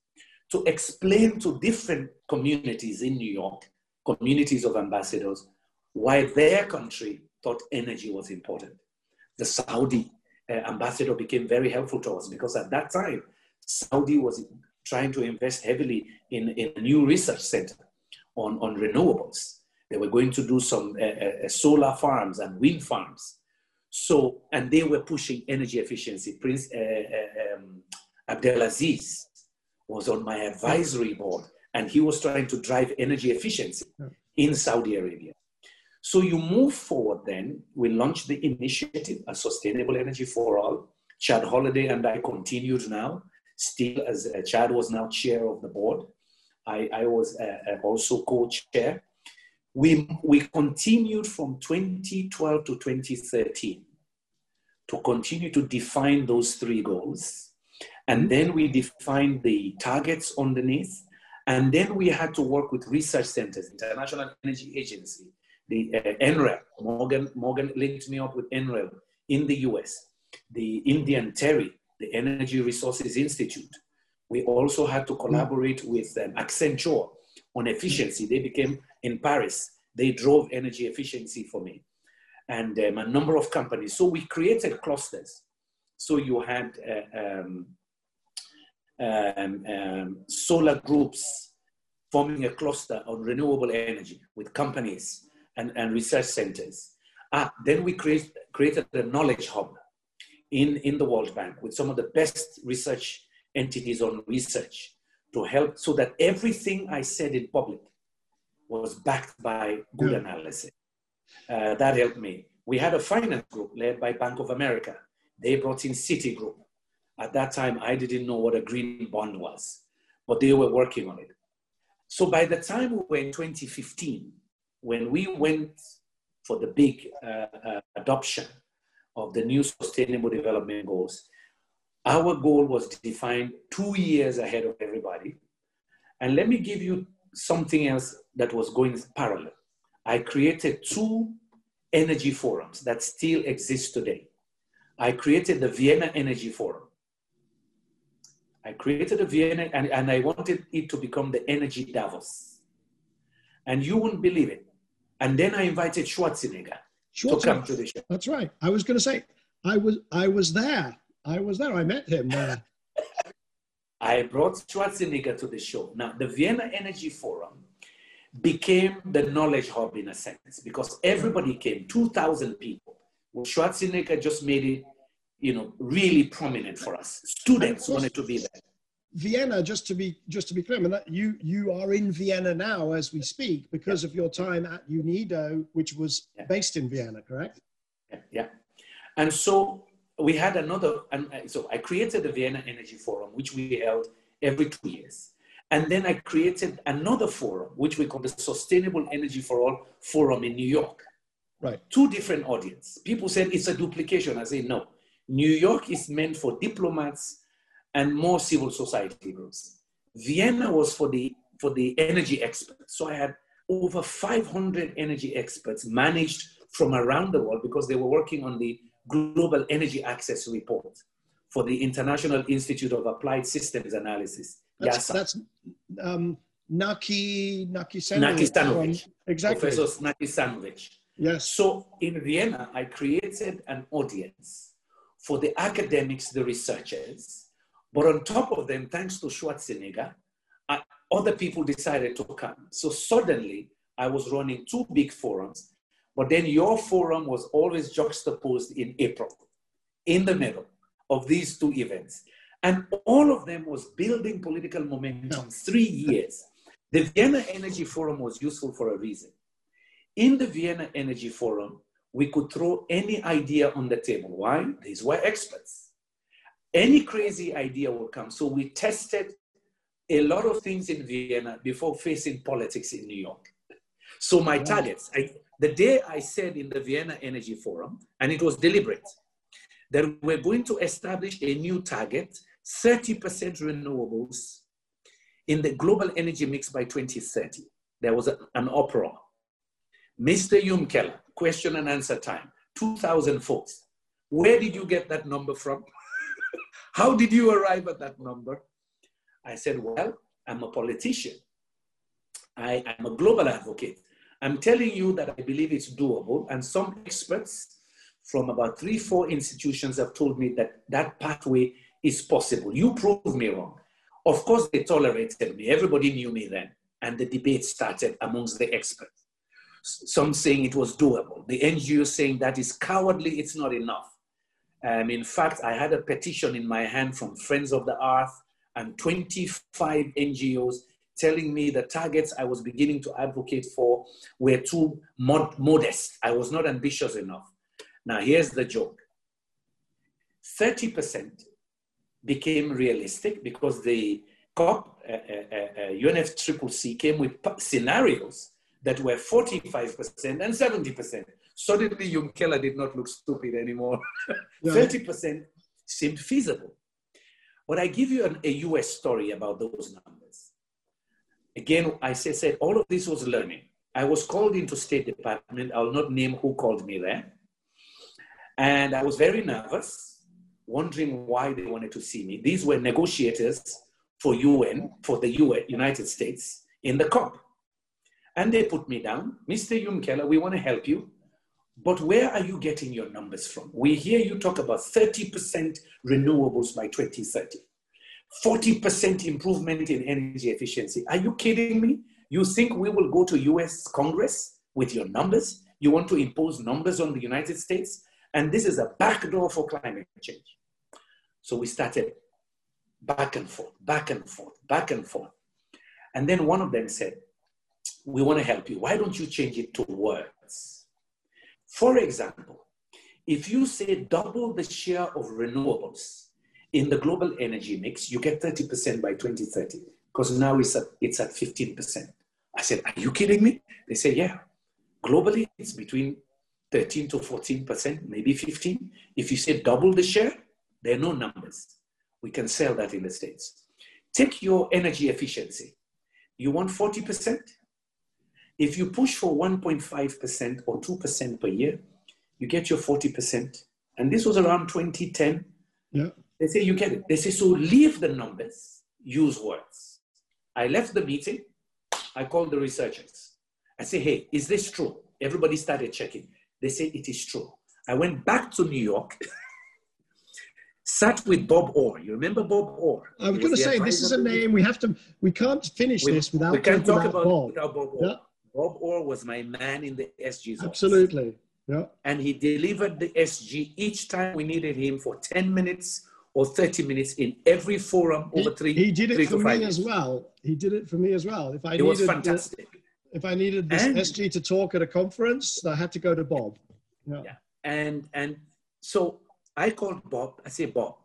to explain to different communities in New York, communities of ambassadors, why their country thought energy was important. The Saudi uh, ambassador became very helpful to us because at that time, Saudi was trying to invest heavily in, in a new research center on, on renewables. They were going to do some uh, uh, solar farms and wind farms. So, and they were pushing energy efficiency. Prince uh, uh um, Abdelaziz was on my advisory board and he was trying to drive energy efficiency in Saudi Arabia. So you move forward then, we launched the initiative, A Sustainable Energy for All. Chad Holliday and I continued now, still as uh, Chad was now chair of the board. I, I was uh, uh also co-chair. We, we continued from 2012 to 2013 to continue to define those three goals and then we defined the targets underneath. And then we had to work with research centers, International Energy Agency, the uh, NREL. Morgan, Morgan linked me up with NREL in the US, the Indian TERI, the Energy Resources Institute. We also had to collaborate with um, Accenture on efficiency. They became in Paris. They drove energy efficiency for me. and um, a number of companies. So we created clusters. So you had uh, um, um, um, solar groups forming a cluster on renewable energy with companies and, and research centers. Ah, then we create, created a knowledge hub in, in the World Bank with some of the best research entities on research to help so that everything I said in public was backed by good yeah. analysis. Uh, that helped me. We had a finance group led by Bank of America. They brought in Citigroup. At that time, I didn't know what a green bond was, but they were working on it. So by the time we were in 2015, when we went for the big uh, uh, adoption of the new Sustainable Development Goals, our goal was defined two years ahead of everybody. And let me give you something else that was going parallel. I created two energy forums that still exist today. I created the Vienna Energy Forum. I created the Vienna and, and I wanted it to become the Energy Davos. And you wouldn't believe it. And then I invited Schwarzenegger, Schwarzenegger. to come to the show. That's right. I was going to say, I was, I was there. I was there. I met him there. Uh, [laughs] I brought Schwarzenegger to the show. Now, the Vienna Energy Forum became the knowledge hub in a sense because everybody came, 2,000 people. Schwarzenegger just made it, you know, really prominent for us. Students wanted to be there. Vienna, just to be just to be clear, I mean, you you are in Vienna now as we speak because yeah. of your time at UNIDO, which was yeah. based in Vienna, correct? Yeah, yeah. And so we had another, and uh, so I created the Vienna Energy Forum, which we held every two years. And then I created another forum, which we call the Sustainable Energy for All Forum in New York. Right. Two different audience. People said it's a duplication. I say no. New York is meant for diplomats and more civil society groups. Vienna was for the for the energy experts. So I had over 500 energy experts managed from around the world because they were working on the Global Energy Access Report for the International Institute of Applied Systems Analysis. That's, that's um, Naki Nakićenović. Exactly. Professor Nakićenović. Yes. So in Vienna, I created an audience for the academics, the researchers, but on top of them, thanks to Schwarzenegger, I, other people decided to come. So suddenly, I was running two big forums, but then your forum was always juxtaposed in April, in the middle of these two events. And all of them was building political momentum three years. The Vienna Energy Forum was useful for a reason. In the Vienna Energy Forum, we could throw any idea on the table. Why? These were experts. Any crazy idea would come. So we tested a lot of things in Vienna before facing politics in New York. So my targets, I, the day I said in the Vienna Energy Forum, and it was deliberate, that we're going to establish a new target 30% renewables in the global energy mix by 2030. There was a, an uproar. Mr. Yumkella, question and answer time, 2004. Where did you get that number from? [laughs] How did you arrive at that number? I said, well, I'm a politician. I am a global advocate. I'm telling you that I believe it's doable, and some experts from about three, four institutions have told me that that pathway is possible. You prove me wrong. Of course, they tolerated me. Everybody knew me then. And the debate started amongst the experts. Some saying it was doable. The NGO saying that is cowardly, it's not enough. Um, in fact, I had a petition in my hand from Friends of the Earth and 25 NGOs telling me the targets I was beginning to advocate for were too mod- modest. I was not ambitious enough. Now, here's the joke 30% became realistic because the COP, uh, uh, uh, UNFCCC came with scenarios that were 45% and 70%. Suddenly, Yumkella did not look stupid anymore. 30% seemed feasible. But I give you an, a US story about those numbers. Again, I say, said all of this was learning. I was called into State Department. I'll not name who called me there. And I was very nervous wondering why they wanted to see me. These were negotiators for UN, for the UN, United States in the COP. And they put me down. Mr. Yumkella, we want to help you. But where are you getting your numbers from? We hear you talk about 30% renewables by 2030, 40% improvement in energy efficiency. Are you kidding me? You think we will go to US Congress with your numbers? You want to impose numbers on the United States? And this is a backdoor for climate change. So we started back and forth, back and forth, back and forth. And then one of them said, We want to help you. Why don't you change it to words? For example, if you say double the share of renewables in the global energy mix, you get 30% by 2030, because now it's at, it's at 15%. I said, Are you kidding me? They said, Yeah. Globally, it's between 13 to 14%, maybe 15. If you say double the share, there are no numbers. We can sell that in the States. Take your energy efficiency. You want 40%? If you push for 1.5% or 2% per year, you get your 40%. And this was around 2010. Yeah. They say you get it. They say, so leave the numbers, use words. I left the meeting. I called the researchers. I say, hey, is this true? Everybody started checking. They say it is true. I went back to New York, [laughs] sat with Bob Orr. You remember Bob Orr? I was going to say this is a name we have to. We can't finish We- this without we can't talk about, about Bob. without Bob Orr. Yeah. Bob Orr was my man in the SG's office. Absolutely. Yeah. And he delivered the SG each time we needed him for 10 minutes or 30 minutes in every forum He, over three he did it for me as well. He did it for me as well. If I It was needed the- fantastic. if I needed this And- SG to talk at a conference, I had to go to Bob. Yeah. Yeah. And and so I called Bob. I say, Bob,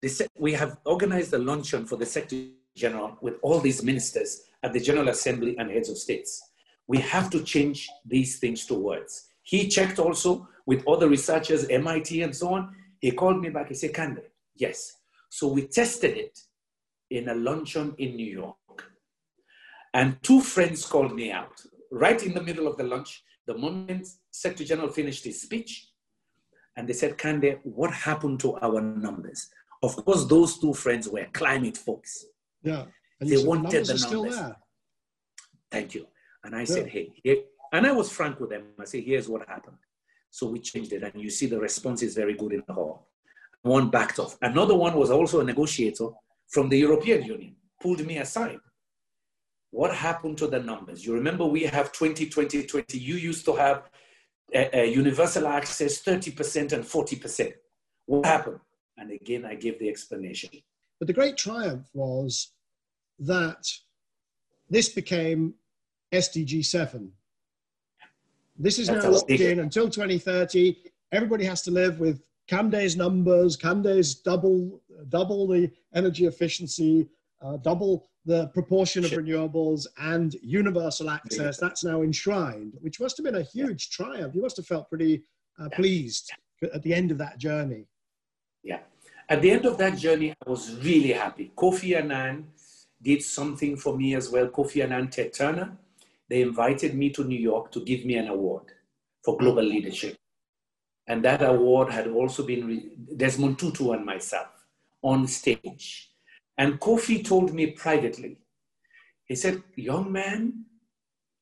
they said we have organized a luncheon for the Secretary General with all these ministers at the General Assembly and heads of states. We have to change these things to words. He checked also with other researchers, MIT and so on. He called me back. He said, Kande, yes. So we tested it in a luncheon in New York. And two friends called me out right in the middle of the lunch. The moment Secretary General finished his speech, and they said, Kande, what happened to our numbers? Of course, those two friends were climate folks. Yeah. And They wanted the numbers. Thank you. And I said, hey, here, and I was frank with them. I said, here's what happened. So we changed it, and you see the response is very good in the hall. One backed off. Another one was also a negotiator from the European Union, pulled me aside. What happened to the numbers? You remember we have 20, 20, 20. You used to have uh, uh, universal access 30% and 40%. What happened? And again, I gave the explanation. But the great triumph was that this became SDG 7. This is That's now locked in until 2030. Everybody has to live with Kande's numbers, Kande's double, double the energy efficiency, uh, double the proportion of renewables, and universal access. That's now enshrined, which must have been a huge triumph. You must have felt pretty uh, Yeah. pleased at the end of that journey. Yeah. At the end of that journey, I was really happy. Kofi Annan did something for me as well. Kofi Annan, Ted Turner, they invited me to New York to give me an award for global leadership. And that award had also been re- Desmond Tutu and myself on stage. And Kofi told me privately, he said, Young man,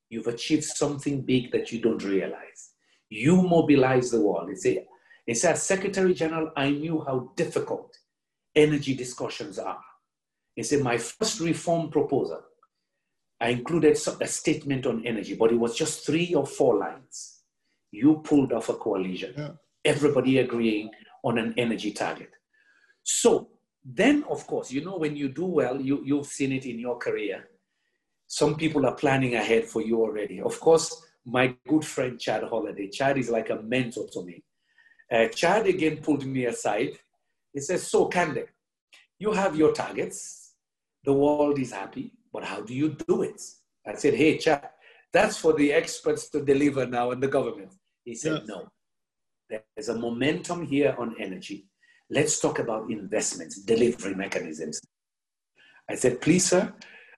you've achieved something big that you don't realize. You mobilize the world. He said, he said, Secretary General, I knew how difficult energy discussions are. He said, my first reform proposal, I included a statement on energy, but it was just three or four lines. You pulled off a coalition, Yeah. everybody agreeing on an energy target. So then, of course, you know, when you do well, you, you've seen it in your career. Some people are planning ahead for you already. Of course, my good friend Chad Holliday, Chad is like a mentor to me. Uh, Chad again pulled me aside. He says, So, Kande, you have your targets. The world is happy, but how do you do it? I said, Hey, Chad, that's for the experts to deliver now in the government. He said, Yeah. No. There's a momentum here on energy. Let's talk about investments, delivery mechanisms. I said, Please, sir,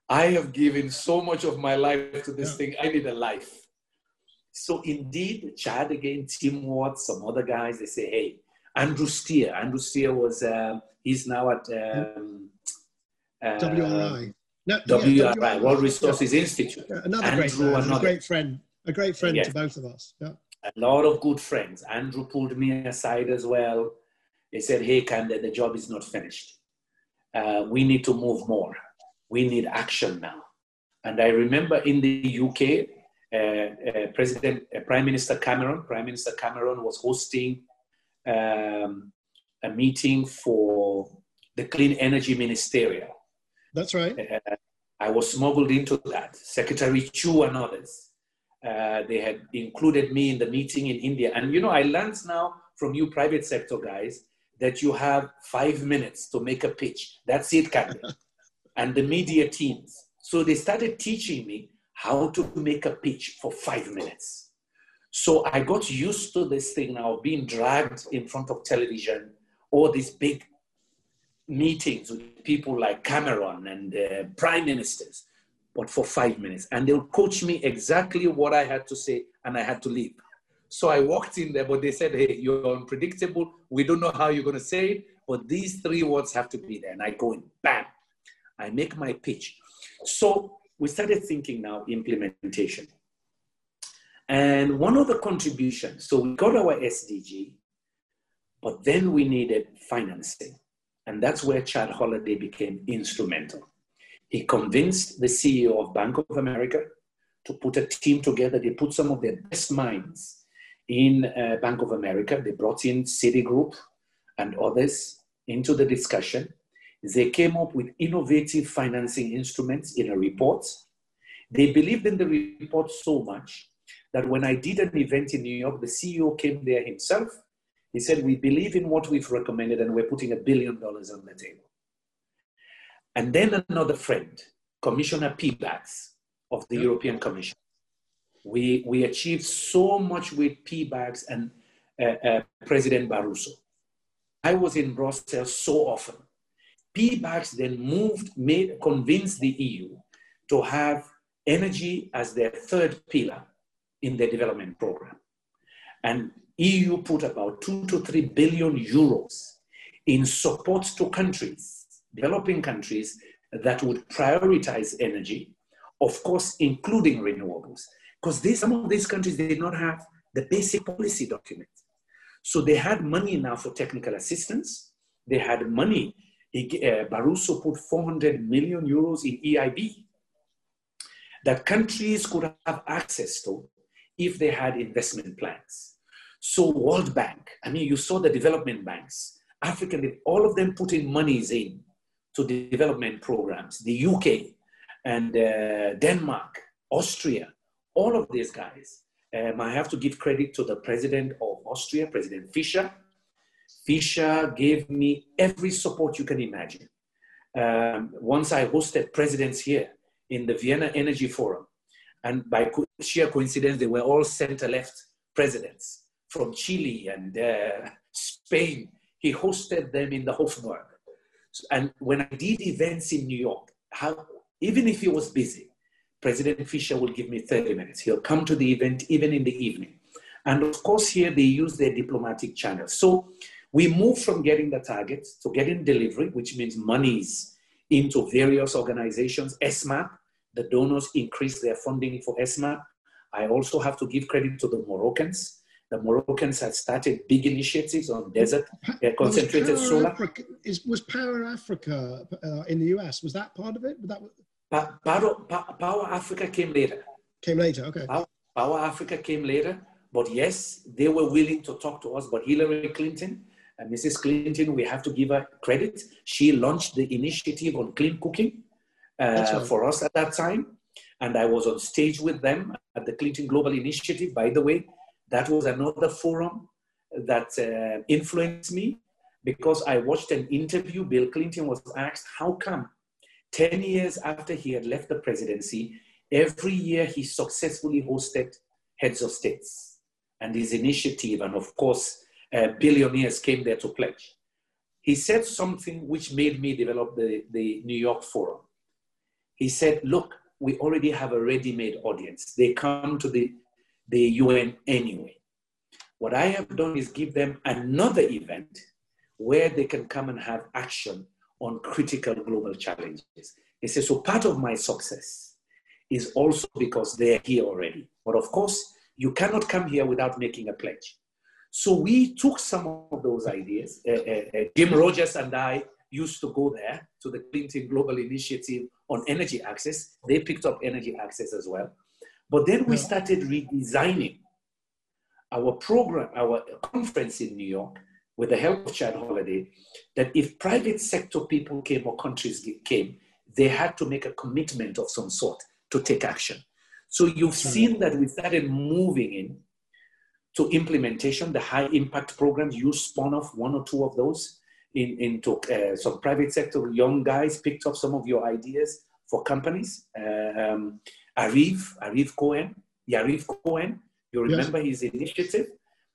I have given so much of my life to this Yeah. thing. I need a life. So indeed, Chad again, Tim Wirth, some other guys, they say, hey, Andrew Steer. Andrew Steer was, um, he's now at um, uh, WRI. No, WRI, yeah, World Resources Institute. Yeah, Another great Andrew, man, a great friend, a great friend Yes. to both of us. Yeah. a lot of good friends. Andrew pulled me aside as well. He said, Hey, Kande, the job is not finished. Uh, we need to move more. We need action now. And I remember in the UK, uh, uh, President, uh, Prime Minister Cameron, Prime Minister Cameron was hosting um, a meeting for the Clean Energy Ministerial. That's right. Uh, I was smuggled into that. Secretary Chu and others. Uh, they had included me in the meeting in India. And you know, I learned now from you private sector guys that you have five minutes to make a pitch. That's it, Captain. [laughs] and the media teams. So they started teaching me how to make a pitch for five minutes. So I got used to this thing now, being dragged in front of television, or these big meetings with people like Cameron and uh, prime ministers, but for five minutes. And they'll coach me exactly what I had to say, and I had to leave. So I walked in there, but they said, hey, you're unpredictable. We don't know how you're going to say it, but these three words have to be there. And I go in, bam, I make my pitch. So we started thinking now implementation. And one of the contributions, so we got our SDG, but then we needed financing. And that's where Chad Holliday became instrumental. He convinced the CEO of Bank of America to put a team together. They put some of their best minds in uh, Bank of America. They brought in Citigroup and others into the discussion. They came up with innovative financing instruments in a report. They believed in the report so much that when I did an event in New York, the CEO came there himself. He said, We believe in what we've recommended and we're putting a billion dollars on the table. And then another friend, Commissioner Piebalgs of the European Commission. We, we achieved so much with Piebalgs and uh, uh, President Barroso. I was in Brussels so often Piebalgs then moved, made, convinced the EU to have energy as their third pillar in their development program. And EU put about two to three billion euros in support to countries, developing countries that would prioritize energy, of course, including renewables, because some of these countries did not have the basic policy document. So they had money now for technical assistance. They had money uh, Barroso put 400 million euros in EIB that countries could have access to if they had investment plans. So World Bank, I mean, you saw the development banks, African, all of them putting monies in to the development programs, the UK and uh, Denmark, Austria, all of these guys. Um, I have to give credit to the president of Austria, President Fischer, Fischer gave me every support you can imagine. Um, once I hosted presidents here in the Vienna Energy Forum, and by sheer coincidence, they were all center left presidents from Chile and uh, Spain. He hosted them in the Hofburg. And when I did events in New York, how, even if he was busy, President Fischer will give me 30 minutes. He'll come to the event even in the evening. And of course, here they use their diplomatic channels. So we move from getting the targets to getting delivery, which means monies into various organizations. ESMAP, the donors increase their funding for ESMAP. I also have to give credit to the Moroccans. The Moroccans had started big initiatives on desert uh, concentrated was solar. Africa, is, was Power Africa uh, in the US? Was that part of it? That pa- Power, pa- Power Africa came later. Came later, okay. Power, Power Africa came later, but yes, they were willing to talk to us. But Hillary Clinton and Mrs. Clinton, we have to give her credit. She launched the initiative on clean cooking uh, right. for us at that time. And I was on stage with them at the Clinton Global Initiative. By the way, that was another forum that uh, influenced me because I watched an interview. Bill Clinton was asked, How come 10 years after he had left the presidency, every year he successfully hosted heads of states and his initiative, and of course, uh, billionaires came there to pledge. He said something which made me develop the, the New York Forum. He said, Look, we already have a ready made audience. They come to the, the UN anyway. What I have done is give them another event where they can come and have action on critical global challenges. He says, So part of my success is also because they're here already. But of course, You cannot come here without making a pledge. So we took some of those ideas. Uh, uh, uh, Jim Rogers and I used to go there to the Clinton Global Initiative on Energy Access. They picked up Energy Access as well. But then we started redesigning our program, our conference in New York, with the help of Chad Holliday, that if private sector people came or countries came, they had to make a commitment of some sort to take action. So you've seen that we started moving in to implementation, the high impact programs. You spun off one or two of those in, into uh, some private sector. Young guys picked up some of your ideas for companies. Um, Arif, Arif Cohen, Yariv Cohen, you remember yes. his initiative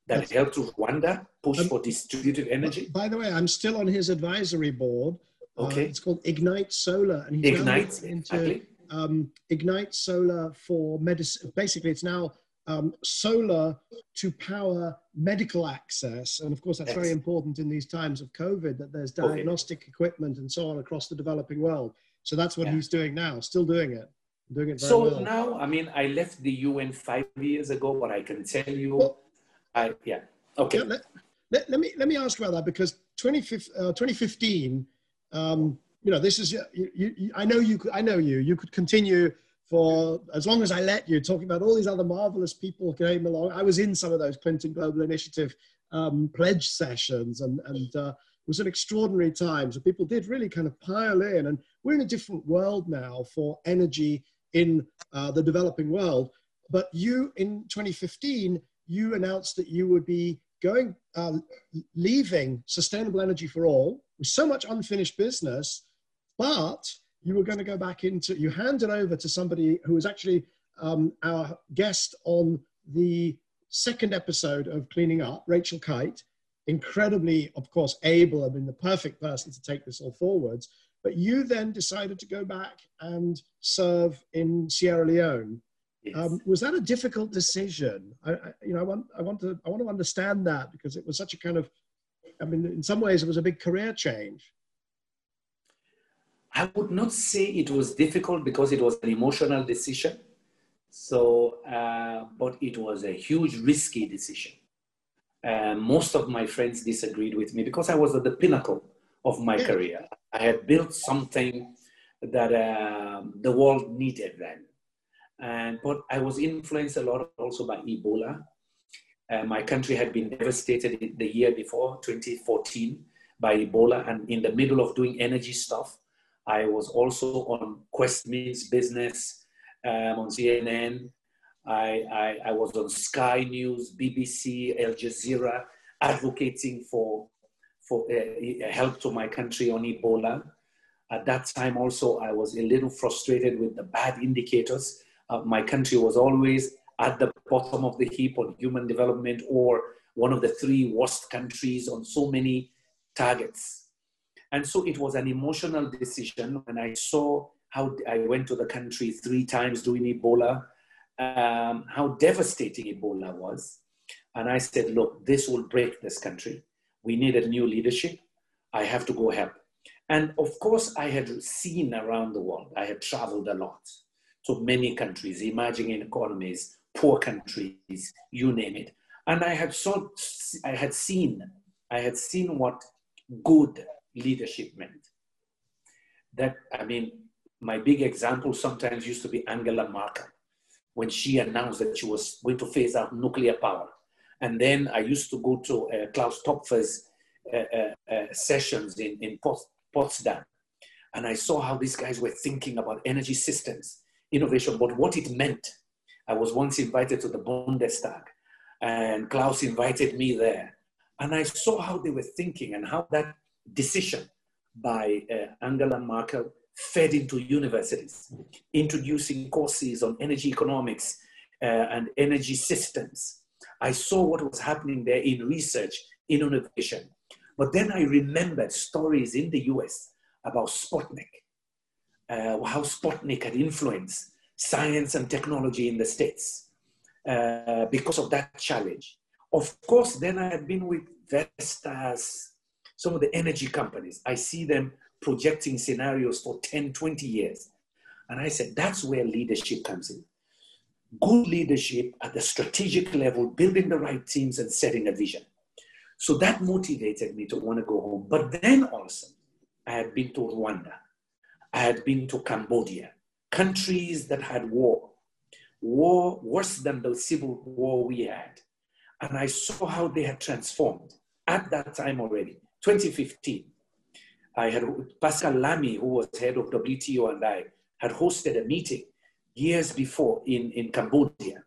that That's helped Rwanda push um, for distributed energy? By the way, I'm still on his advisory board. Uh, okay. Uh, it's called Ignite Solar. And he's Ignite, into exactly. um, Ignite Solar for medicine. Basically, it's now um, solar to power medical access. And of course, that's yes. very important in these times of COVID that there's diagnostic okay. equipment and so on across the developing world. So that's what yeah. he's doing now, still doing it doing it so well. now, I mean, I left the UN five years ago, but I can tell you, well, I yeah, okay. Yeah, let, let, let, me let me ask about that because 2015, uh, um, you know, this is you, you, I know you could, I know you. You could continue for as long as I let you, talking about all these other marvelous people came along. I was in some of those Clinton Global Initiative um, pledge sessions, and and uh, was an extraordinary time. So people did really kind of pile in, and we're in a different world now for energy in uh, the developing world. But you, in 2015, you announced that you would be going, uh, leaving sustainable energy for all with so much unfinished business, but you were going to go back into, you handed over to somebody who was actually um, our guest on the second episode of Cleaning Up, Rachel Kyte, incredibly, of course, able and been the perfect person to take this all forwards. But you then decided to go back and serve in Sierra Leone. Yes. Um, was that a difficult decision? I, I, you know, I want, I want to, I want to understand that because it was such a kind of, I mean, in some ways, it was a big career change. I would not say it was difficult because it was an emotional decision. So, uh, but it was a huge, risky decision. Uh, most of my friends disagreed with me because I was at the pinnacle of my career. I had built something that uh, the world needed then. And, but I was influenced a lot also by Ebola. Uh, my country had been devastated the year before, 2014, by Ebola. And in the middle of doing energy stuff, I was also on Quest Means Business um, on CNN. I, I, I was on Sky News, BBC, Al Jazeera, advocating for for uh, help to my country on Ebola. At that time, also, I was a little frustrated with the bad indicators. Uh, my country was always at the bottom of the heap on human development or one of the three worst countries on so many targets. And so it was an emotional decision when I saw how I went to the country three times doing Ebola, um, how devastating Ebola was. And I said, look, this will break this country we need a new leadership. I have to go help. And of course, I had seen around the world, I had traveled a lot to many countries, emerging economies, poor countries, you name it. And I had, saw, I had seen, I had seen what good leadership meant. That, I mean, my big example sometimes used to be Angela Merkel when she announced that she was going to phase out nuclear power. And then I used to go to uh, Klaus Töpfer's uh, uh, uh, sessions in, in Potsdam. And I saw how these guys were thinking about energy systems, innovation, but what it meant. I was once invited to the Bundestag, and Klaus invited me there. And I saw how they were thinking and how that decision by uh, Angela Merkel fed into universities, introducing courses on energy economics uh, and energy systems. I saw what was happening there in research, in innovation. But then I remembered stories in the US about Sputnik, uh, how Sputnik had influenced science and technology in the States uh, because of that challenge. Of course, then I had been with Vestas, some of the energy companies. I see them projecting scenarios for 10, 20 years. And I said, that's where leadership comes in. good leadership at the strategic level, building the right teams and setting a vision. So that motivated me to want to go home. But then also, I had been to Rwanda, I had been to Cambodia, countries that had war, war worse than the civil war we had. And I saw how they had transformed at that time already, 2015. I had Pascal Lamy, who was head of WTO, and I had hosted a meeting years before in, in Cambodia.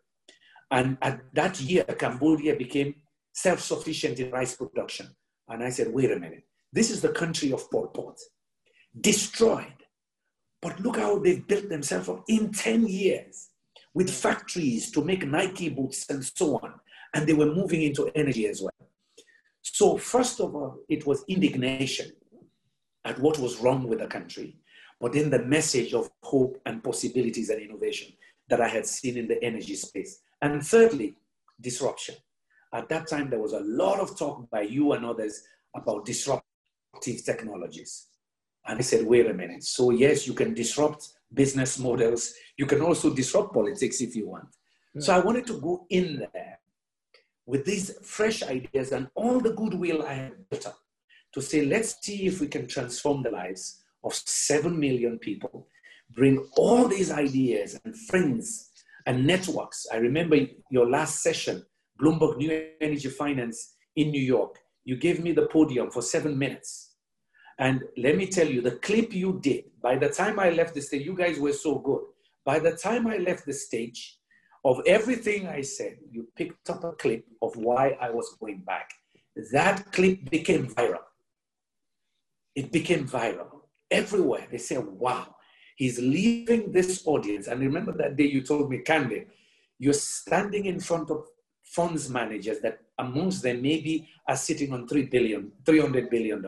And at that year, Cambodia became self-sufficient in rice production. And I said, wait a minute, this is the country of Pol Pot, destroyed. But look how they've built themselves up in 10 years with factories to make Nike boots and so on. And they were moving into energy as well. So first of all, it was indignation at what was wrong with the country, but then the message of hope and possibilities and innovation that I had seen in the energy space. And thirdly, disruption. At that time, there was a lot of talk by you and others about disruptive technologies. And I said, wait a minute. So, yes, you can disrupt business models. You can also disrupt politics if you want. Yeah. So, I wanted to go in there with these fresh ideas and all the goodwill I had built up to say, let's see if we can transform the lives of 7 million people, bring all these ideas and friends and networks. I remember your last session Bloomberg New Energy Finance in New York. You gave me the podium for seven minutes. And let me tell you, the clip you did, by the time I left the stage, you guys were so good. By the time I left the stage, of everything I said, you picked up a clip of why I was going back. That clip became viral. It became viral everywhere. They said, wow, he's leaving this audience. And remember that day you told me, Kande, you're standing in front of funds managers that amongst them maybe are sitting on $3 billion, $300 billion.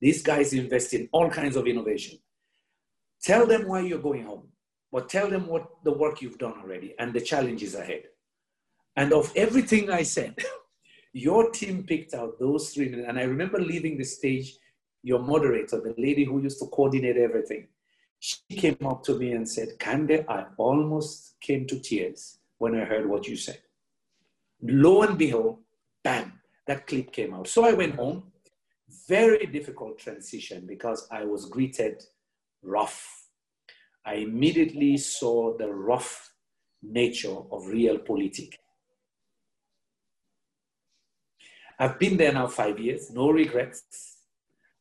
These guys invest in all kinds of innovation. Tell them why you're going home, but tell them what the work you've done already and the challenges ahead. And of everything I said, [laughs] your team picked out those three minutes. And I remember leaving the stage, your moderator, the lady who used to coordinate everything, she came up to me and said, Kande, I almost came to tears when I heard what you said. Lo and behold, bam, that clip came out. So I went home. Very difficult transition because I was greeted rough. I immediately saw the rough nature of real politics. I've been there now five years, no regrets.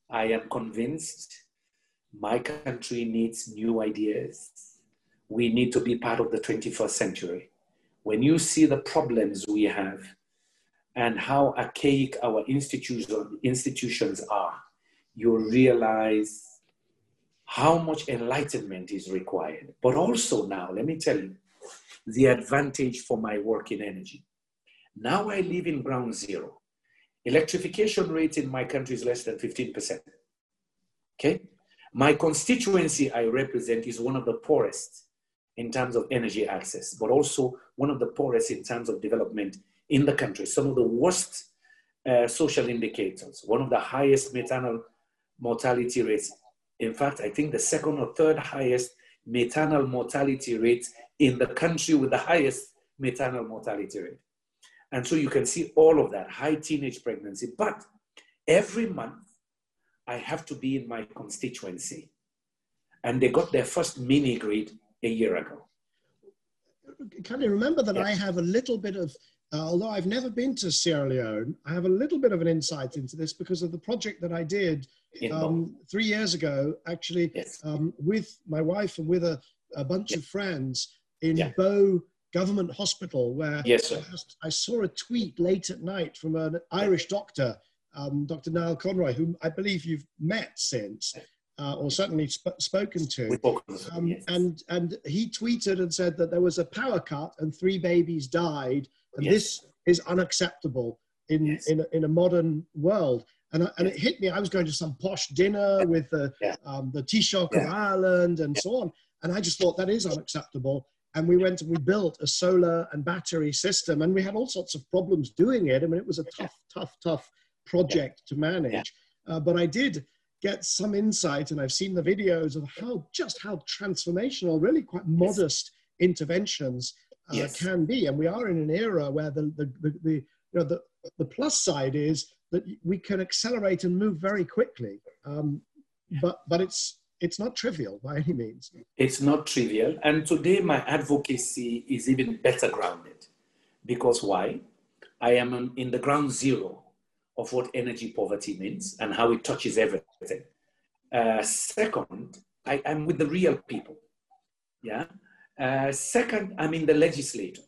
I am convinced my country needs new ideas. We need to be part of the 21st century when you see the problems we have and how archaic our institution, institutions are, you realize how much enlightenment is required. But also now, let me tell you, the advantage for my work in energy. Now I live in ground zero. Electrification rate in my country is less than 15%. Okay? My constituency I represent is one of the poorest in terms of energy access, but also one of the poorest in terms of development in the country. Some of the worst uh, social indicators, one of the highest maternal mortality rates. In fact, I think the second or third highest maternal mortality rate in the country with the highest maternal mortality rate. And so you can see all of that high teenage pregnancy. But every month, I have to be in my constituency. And they got their first mini grid a year ago. Can you remember that yes. I have a little bit of, uh, although I've never been to Sierra Leone, I have a little bit of an insight into this because of the project that I did um, three years ago, actually, yes. um, with my wife and with a, a bunch yes. of friends in yeah. Bo Government Hospital, where yes, I saw a tweet late at night from an Irish doctor, um, Dr. Niall Conroy, whom I believe you've met since uh, or certainly sp- spoken to. Um, yes. And and he tweeted and said that there was a power cut and three babies died, and yes. this is unacceptable in yes. in, a, in a modern world. And, and it hit me. I was going to some posh dinner with the yeah. um, the Taoiseach yeah. of Ireland and yeah. so on, and I just thought that is unacceptable. And we went and we built a solar and battery system, and we had all sorts of problems doing it. I mean, it was a tough, tough, tough project to manage. Uh, but I did get some insight, and I've seen the videos of how just how transformational, really quite modest interventions uh, Yes. can be. And we are in an era where the, the, the, the, you know, the, the plus side is that we can accelerate and move very quickly. Um, but, but it's, it's not trivial by any means. It's not trivial. And today, my advocacy is even better grounded. Because why? I am in the ground zero of what energy poverty means and how it touches everything. Uh, second, I, am with the real people. Yeah. Uh, second, I'm in the legislature.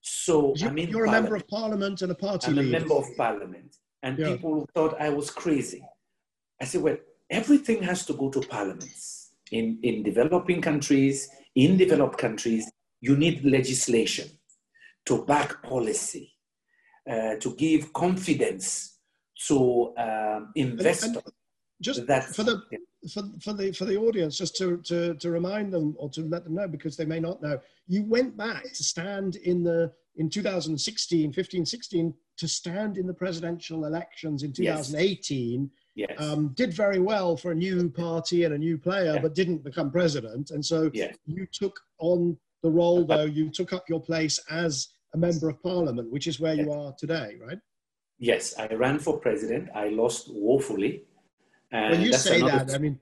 So You, I'm in you're a member of parliament. and a party I'm a member of parliament. And Yeah. people thought I was crazy. I said, well, everything has to go to parliaments. In, in developing countries, in developed countries, you need legislation to back policy, uh, to give confidence to um, investors. Just that for the for, for the for the audience, just to, to to remind them or to let them know because they may not know, you went back to stand in the in 2016, 15, 16 to stand in the presidential elections in 2018. yes, Um, did very well for a new party and a new player, Yeah. but didn't become president. And so yes, you took on the role, though you took up your place as a member of parliament, which is where you are today, right? yes. I ran for president. I lost woefully. And when you that's say another- that, I mean,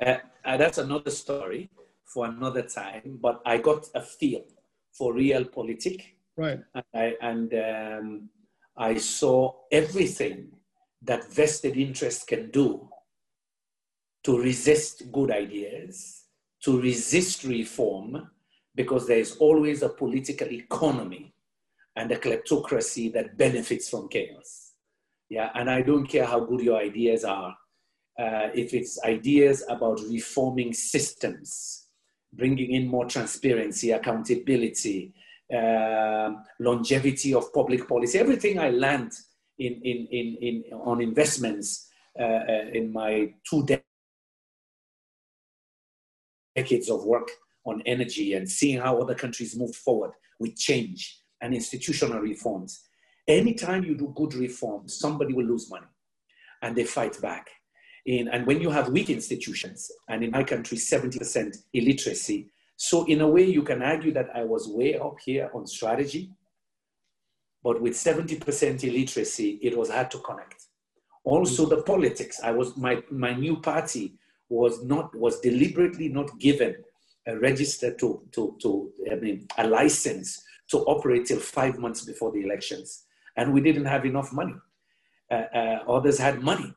Uh, uh, that's another story for another time. But I got a feel for real politics, right, and I, and um, I saw everything that vested interest can do to resist good ideas, to resist reform, because there is always a political economy and a kleptocracy that benefits from chaos. Yeah, and I don't care how good your ideas are uh, if it's ideas about reforming systems, bringing in more transparency, accountability, um, longevity of public policy, everything I learned in, in, in, in, on investments uh, uh, in my two de- decades of work on energy and seeing how other countries moved forward with change and institutional reforms. Anytime you do good reforms, somebody will lose money and they fight back in, and when you have weak institutions, and in my country, 70% illiteracy. So, in a way, you can argue that I was way up here on strategy, but with 70% illiteracy, it was hard to connect. Also, the politics. I was my my new party was not was deliberately not given a register to to to I mean a license to operate till five months before the elections, and we didn't have enough money. Uh, uh, others had money.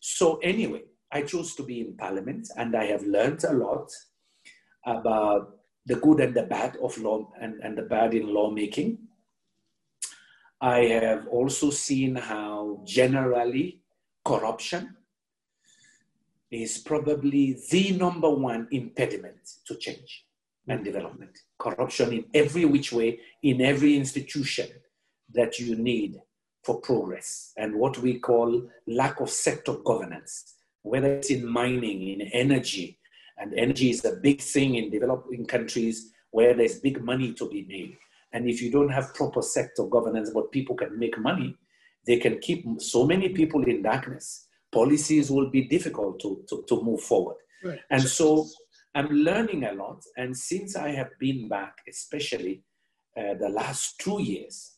So anyway, I chose to be in parliament and I have learned a lot about the good and the bad of law and, and the bad in lawmaking. I have also seen how generally corruption is probably the number one impediment to change and development. Corruption in every which way, in every institution that you need for progress and what we call lack of sector governance, whether it's in mining, in energy, and energy is a big thing in developing countries where there's big money to be made. And if you don't have proper sector governance, but people can make money, they can keep so many people in darkness. Policies will be difficult to, to, to move forward. right. And so I'm learning a lot. And since I have been back, especially uh, the last two years,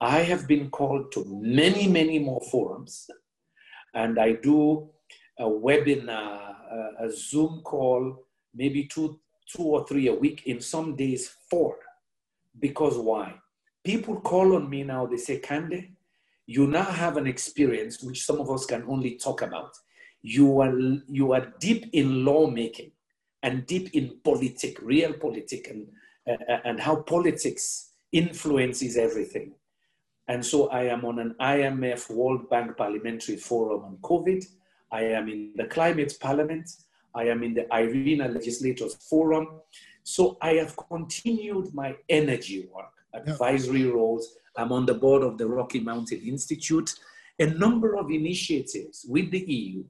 I have been called to many, many more forums. And I do a webinar, a, a Zoom call, maybe two, two or three a week, in some days, four. Because why? People call on me now, they say, Kande, you now have an experience which some of us can only talk about. You are, you are deep in lawmaking and deep in politics, real politics, and, uh, and how politics influences everything. And so I am on an IMF World Bank Parliamentary Forum on COVID. I am in the Climate Parliament. I am in the IRENA Legislators Forum. So I have continued my energy work, advisory roles. I'm on the board of the Rocky Mountain Institute, a number of initiatives with the EU.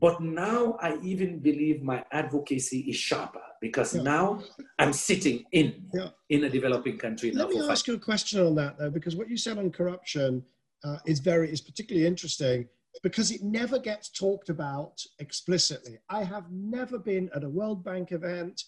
But now I even believe my advocacy is sharper because Yeah. now I'm sitting in Yeah. in a developing country. Let me five- ask you a question on that, though, because what you said on corruption uh, is very is particularly interesting because it never gets talked about explicitly. I have never been at a World Bank event,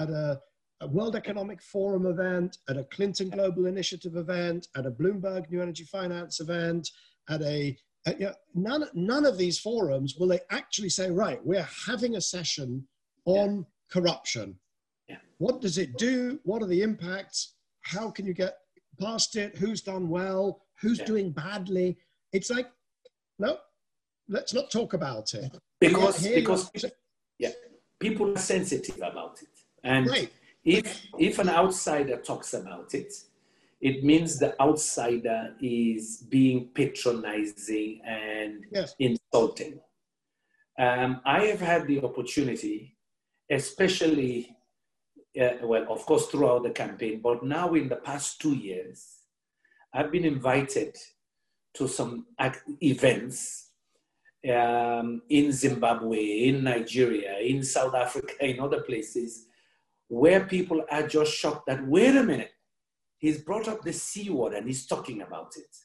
at a a World Economic Forum event, at a Clinton Global Initiative event, at a Bloomberg New Energy Finance event, at a you know, none, none of these forums will they actually say, right, we're having a session on yeah. corruption. Yeah. What does it do? What are the impacts? How can you get past it? Who's done well? Who's yeah. doing badly? It's like, no, let's not talk about it. Because, because yeah, people are sensitive about it. And right. if, if an outsider talks about it, it means the outsider is being patronizing and yes. insulting. Um, I have had the opportunity, especially, uh, well, of course, throughout the campaign, but now in the past two years, I've been invited to some events um, in Zimbabwe, in Nigeria, in South Africa, in other places, where people are just shocked that, wait a minute, he's brought up the C word and he's talking about it.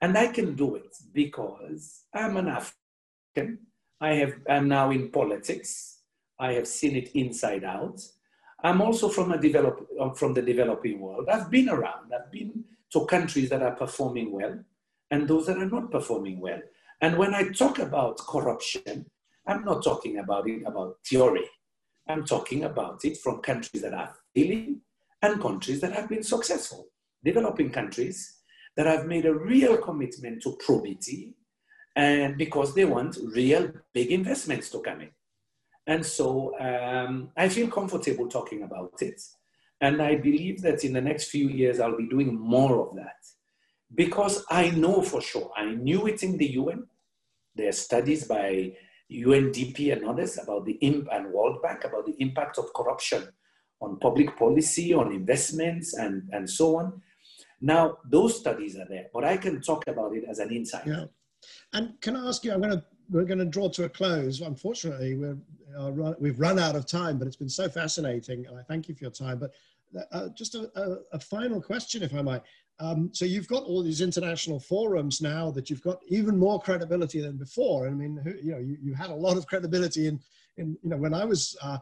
And I can do it because I'm an African. I have, I'm now in politics. I have seen it inside out. I'm also from, a develop, uh, from the developing world. I've been around. I've been to countries that are performing well and those that are not performing well. And when I talk about corruption, I'm not talking about it about theory. I'm talking about it from countries that are failing and countries that have been successful. Developing countries that have made a real commitment to probity and because they want real big investments to come in. And so um, I feel comfortable talking about it. And I believe that in the next few years, I'll be doing more of that because I know for sure, I knew it in the UN. There are studies by UNDP and others about the imp and World Bank about the impact of corruption on public policy, on investments, and, and so on. Now, those studies are there, but I can talk about it as an insight. Yeah. And can I ask you, I'm going to, we're going to draw to a close. Unfortunately, we're, uh, we've run out of time, but it's been so fascinating, and I thank you for your time. But uh, just a, a, a, final question, if I might. Um, so you've got all these international forums now that you've got even more credibility than before. I mean, you know, you, you had a lot of credibility in, in you know, when I was uh,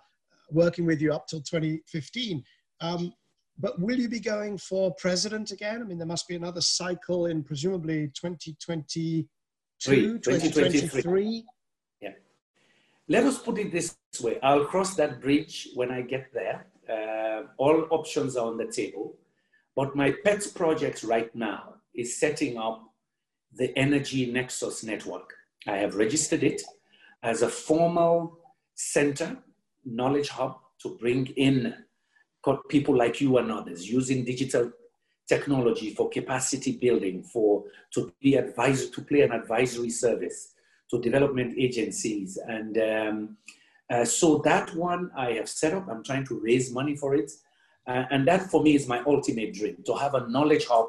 working with you up till 2015. Um, but will you be going for president again? I mean, there must be another cycle in presumably 2022, 2023. Yeah. Let us put it this way I'll cross that bridge when I get there. Uh, all options are on the table. But my pet project right now is setting up the Energy Nexus Network. I have registered it as a formal center, knowledge hub to bring in people like you and others using digital technology for capacity building, for to be advisor, to play an advisory service to development agencies. And um, uh, so that one I have set up. I'm trying to raise money for it. Uh, and that for me is my ultimate dream to have a knowledge hub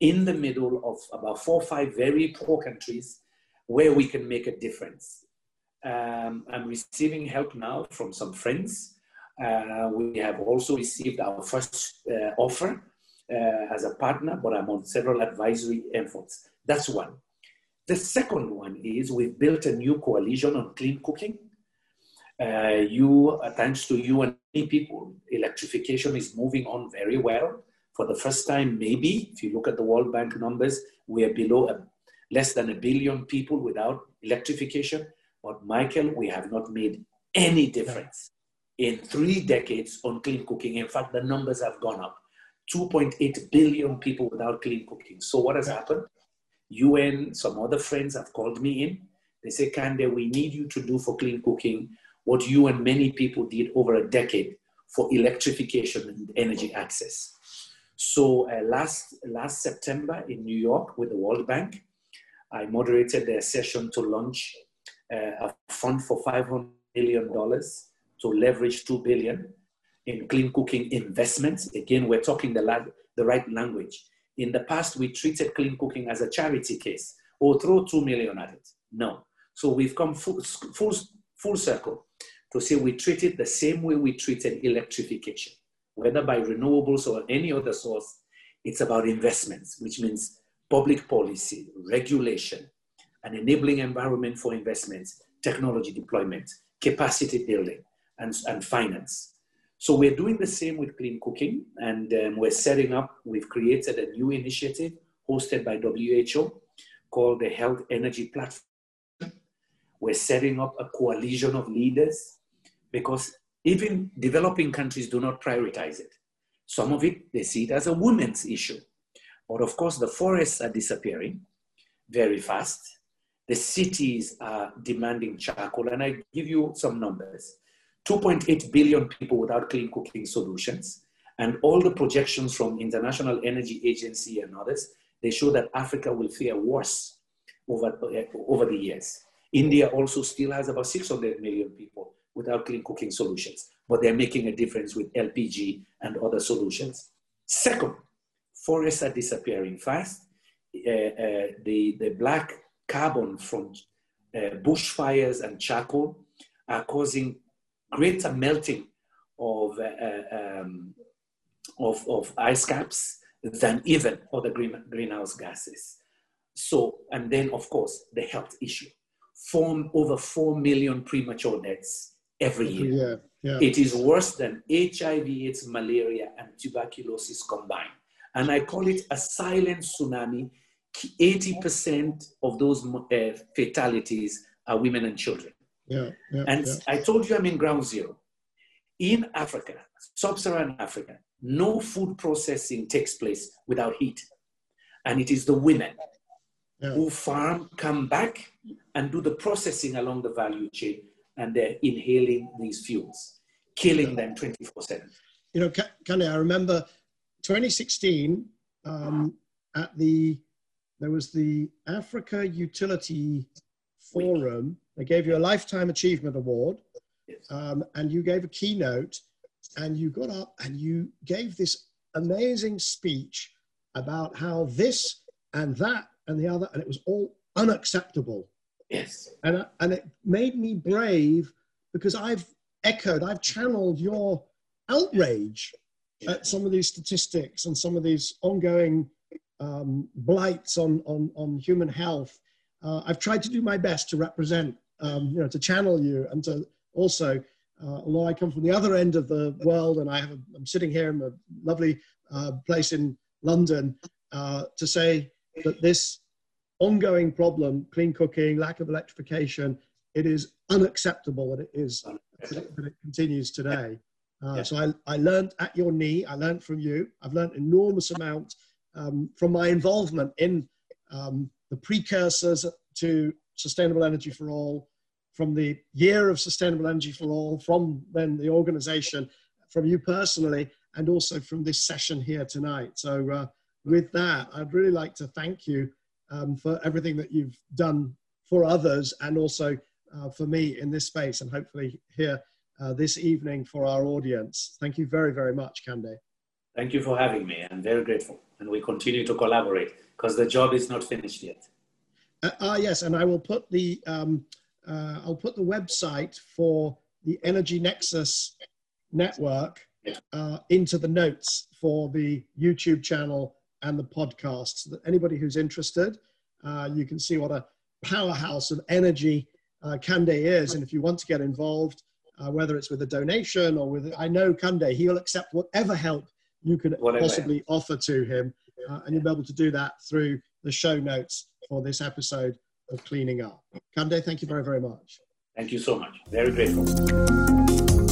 in the middle of about four or five very poor countries where we can make a difference. Um, I'm receiving help now from some friends. Uh, we have also received our first uh, offer uh, as a partner, but I'm on several advisory efforts. That's one. The second one is we've built a new coalition on clean cooking. Uh, you, uh, thanks to you and many people, electrification is moving on very well. For the first time, maybe, if you look at the World Bank numbers, we are below a, less than a billion people without electrification. But Michael, we have not made any difference in three decades on clean cooking. In fact, the numbers have gone up. 2.8 billion people without clean cooking. So what has happened? UN, some other friends have called me in. They say, Kande, we need you to do for clean cooking what you and many people did over a decade for electrification and energy access. So uh, last, last September in New York with the World Bank, I moderated a session to launch uh, a fund for $500 million to leverage 2 billion in clean cooking investments. Again, we're talking the, la- the right language. In the past, we treated clean cooking as a charity case or throw 2 million at it. No. So we've come full, full, full circle to say we treat it the same way we treated electrification, whether by renewables or any other source. It's about investments, which means public policy, regulation, an enabling environment for investments, technology deployment, capacity building, and, and finance. So we're doing the same with clean cooking, and um, we're setting up, we've created a new initiative hosted by WHO called the Health Energy Platform. We're setting up a coalition of leaders because even developing countries do not prioritize it. Some of it, they see it as a women's issue. But of course, the forests are disappearing very fast. The cities are demanding charcoal. And I give you some numbers 2.8 billion people without clean cooking solutions. And all the projections from International Energy Agency and others, they show that Africa will fare worse over, over the years. India also still has about 600 million people without clean cooking solutions, but they're making a difference with LPG and other solutions. Second, forests are disappearing fast. Uh, uh, the, the black carbon from uh, bushfires and charcoal are causing greater melting of, uh, um, of, of ice caps than even other green, greenhouse gases. So, and then of course, the health issue. Form over 4 million premature deaths every year. Yeah, yeah. It is worse than HIV, AIDS, malaria, and tuberculosis combined. And I call it a silent tsunami. 80% of those uh, fatalities are women and children. Yeah, yeah, and yeah. I told you I'm in ground zero. In Africa, sub Saharan Africa, no food processing takes place without heat. And it is the women yeah. who farm, come back, and do the processing along the value chain, and they're inhaling these fuels, killing them 24 7. You know, Kande, I remember 2016 um, at the, there was the Africa Utility Forum they gave you a Lifetime Achievement Award, um, and you gave a keynote, and you got up and you gave this amazing speech about how this and that and the other, and it was all unacceptable. Yes. And, and it made me brave because I've echoed, I've channeled your outrage at some of these statistics and some of these ongoing um, blights on, on, on human health. Uh, I've tried to do my best to represent um, you know, to channel you and to also, uh, although I come from the other end of the world and I have a, I'm sitting here in a lovely uh, place in London, uh, to say that this ongoing problem, clean cooking, lack of electrification, it is unacceptable that it is that it continues today. Uh, so I, I learned at your knee, I learned from you, I've learned enormous amount um, from my involvement in um, the precursors to Sustainable Energy for All, from the year of Sustainable Energy for All, from then the organization, from you personally, and also from this session here tonight. So, uh, with that, I'd really like to thank you um, for everything that you've done for others and also uh, for me in this space, and hopefully here uh, this evening for our audience. Thank you very, very much, Kande. Thank you for having me. I'm very grateful. And we continue to collaborate because the job is not finished yet. Uh, ah, yes, and I will put the um, uh, I'll put the website for the Energy Nexus network uh, into the notes for the YouTube channel and the podcast. So that anybody who's interested, uh, you can see what a powerhouse of energy uh, Kande is, and if you want to get involved, uh, whether it's with a donation or with, I know Kande, he'll accept whatever help you could whatever. possibly offer to him, uh, and you'll be able to do that through the show notes for this episode of Cleaning Up. Kande, thank you very, very much. Thank you so much. Very grateful.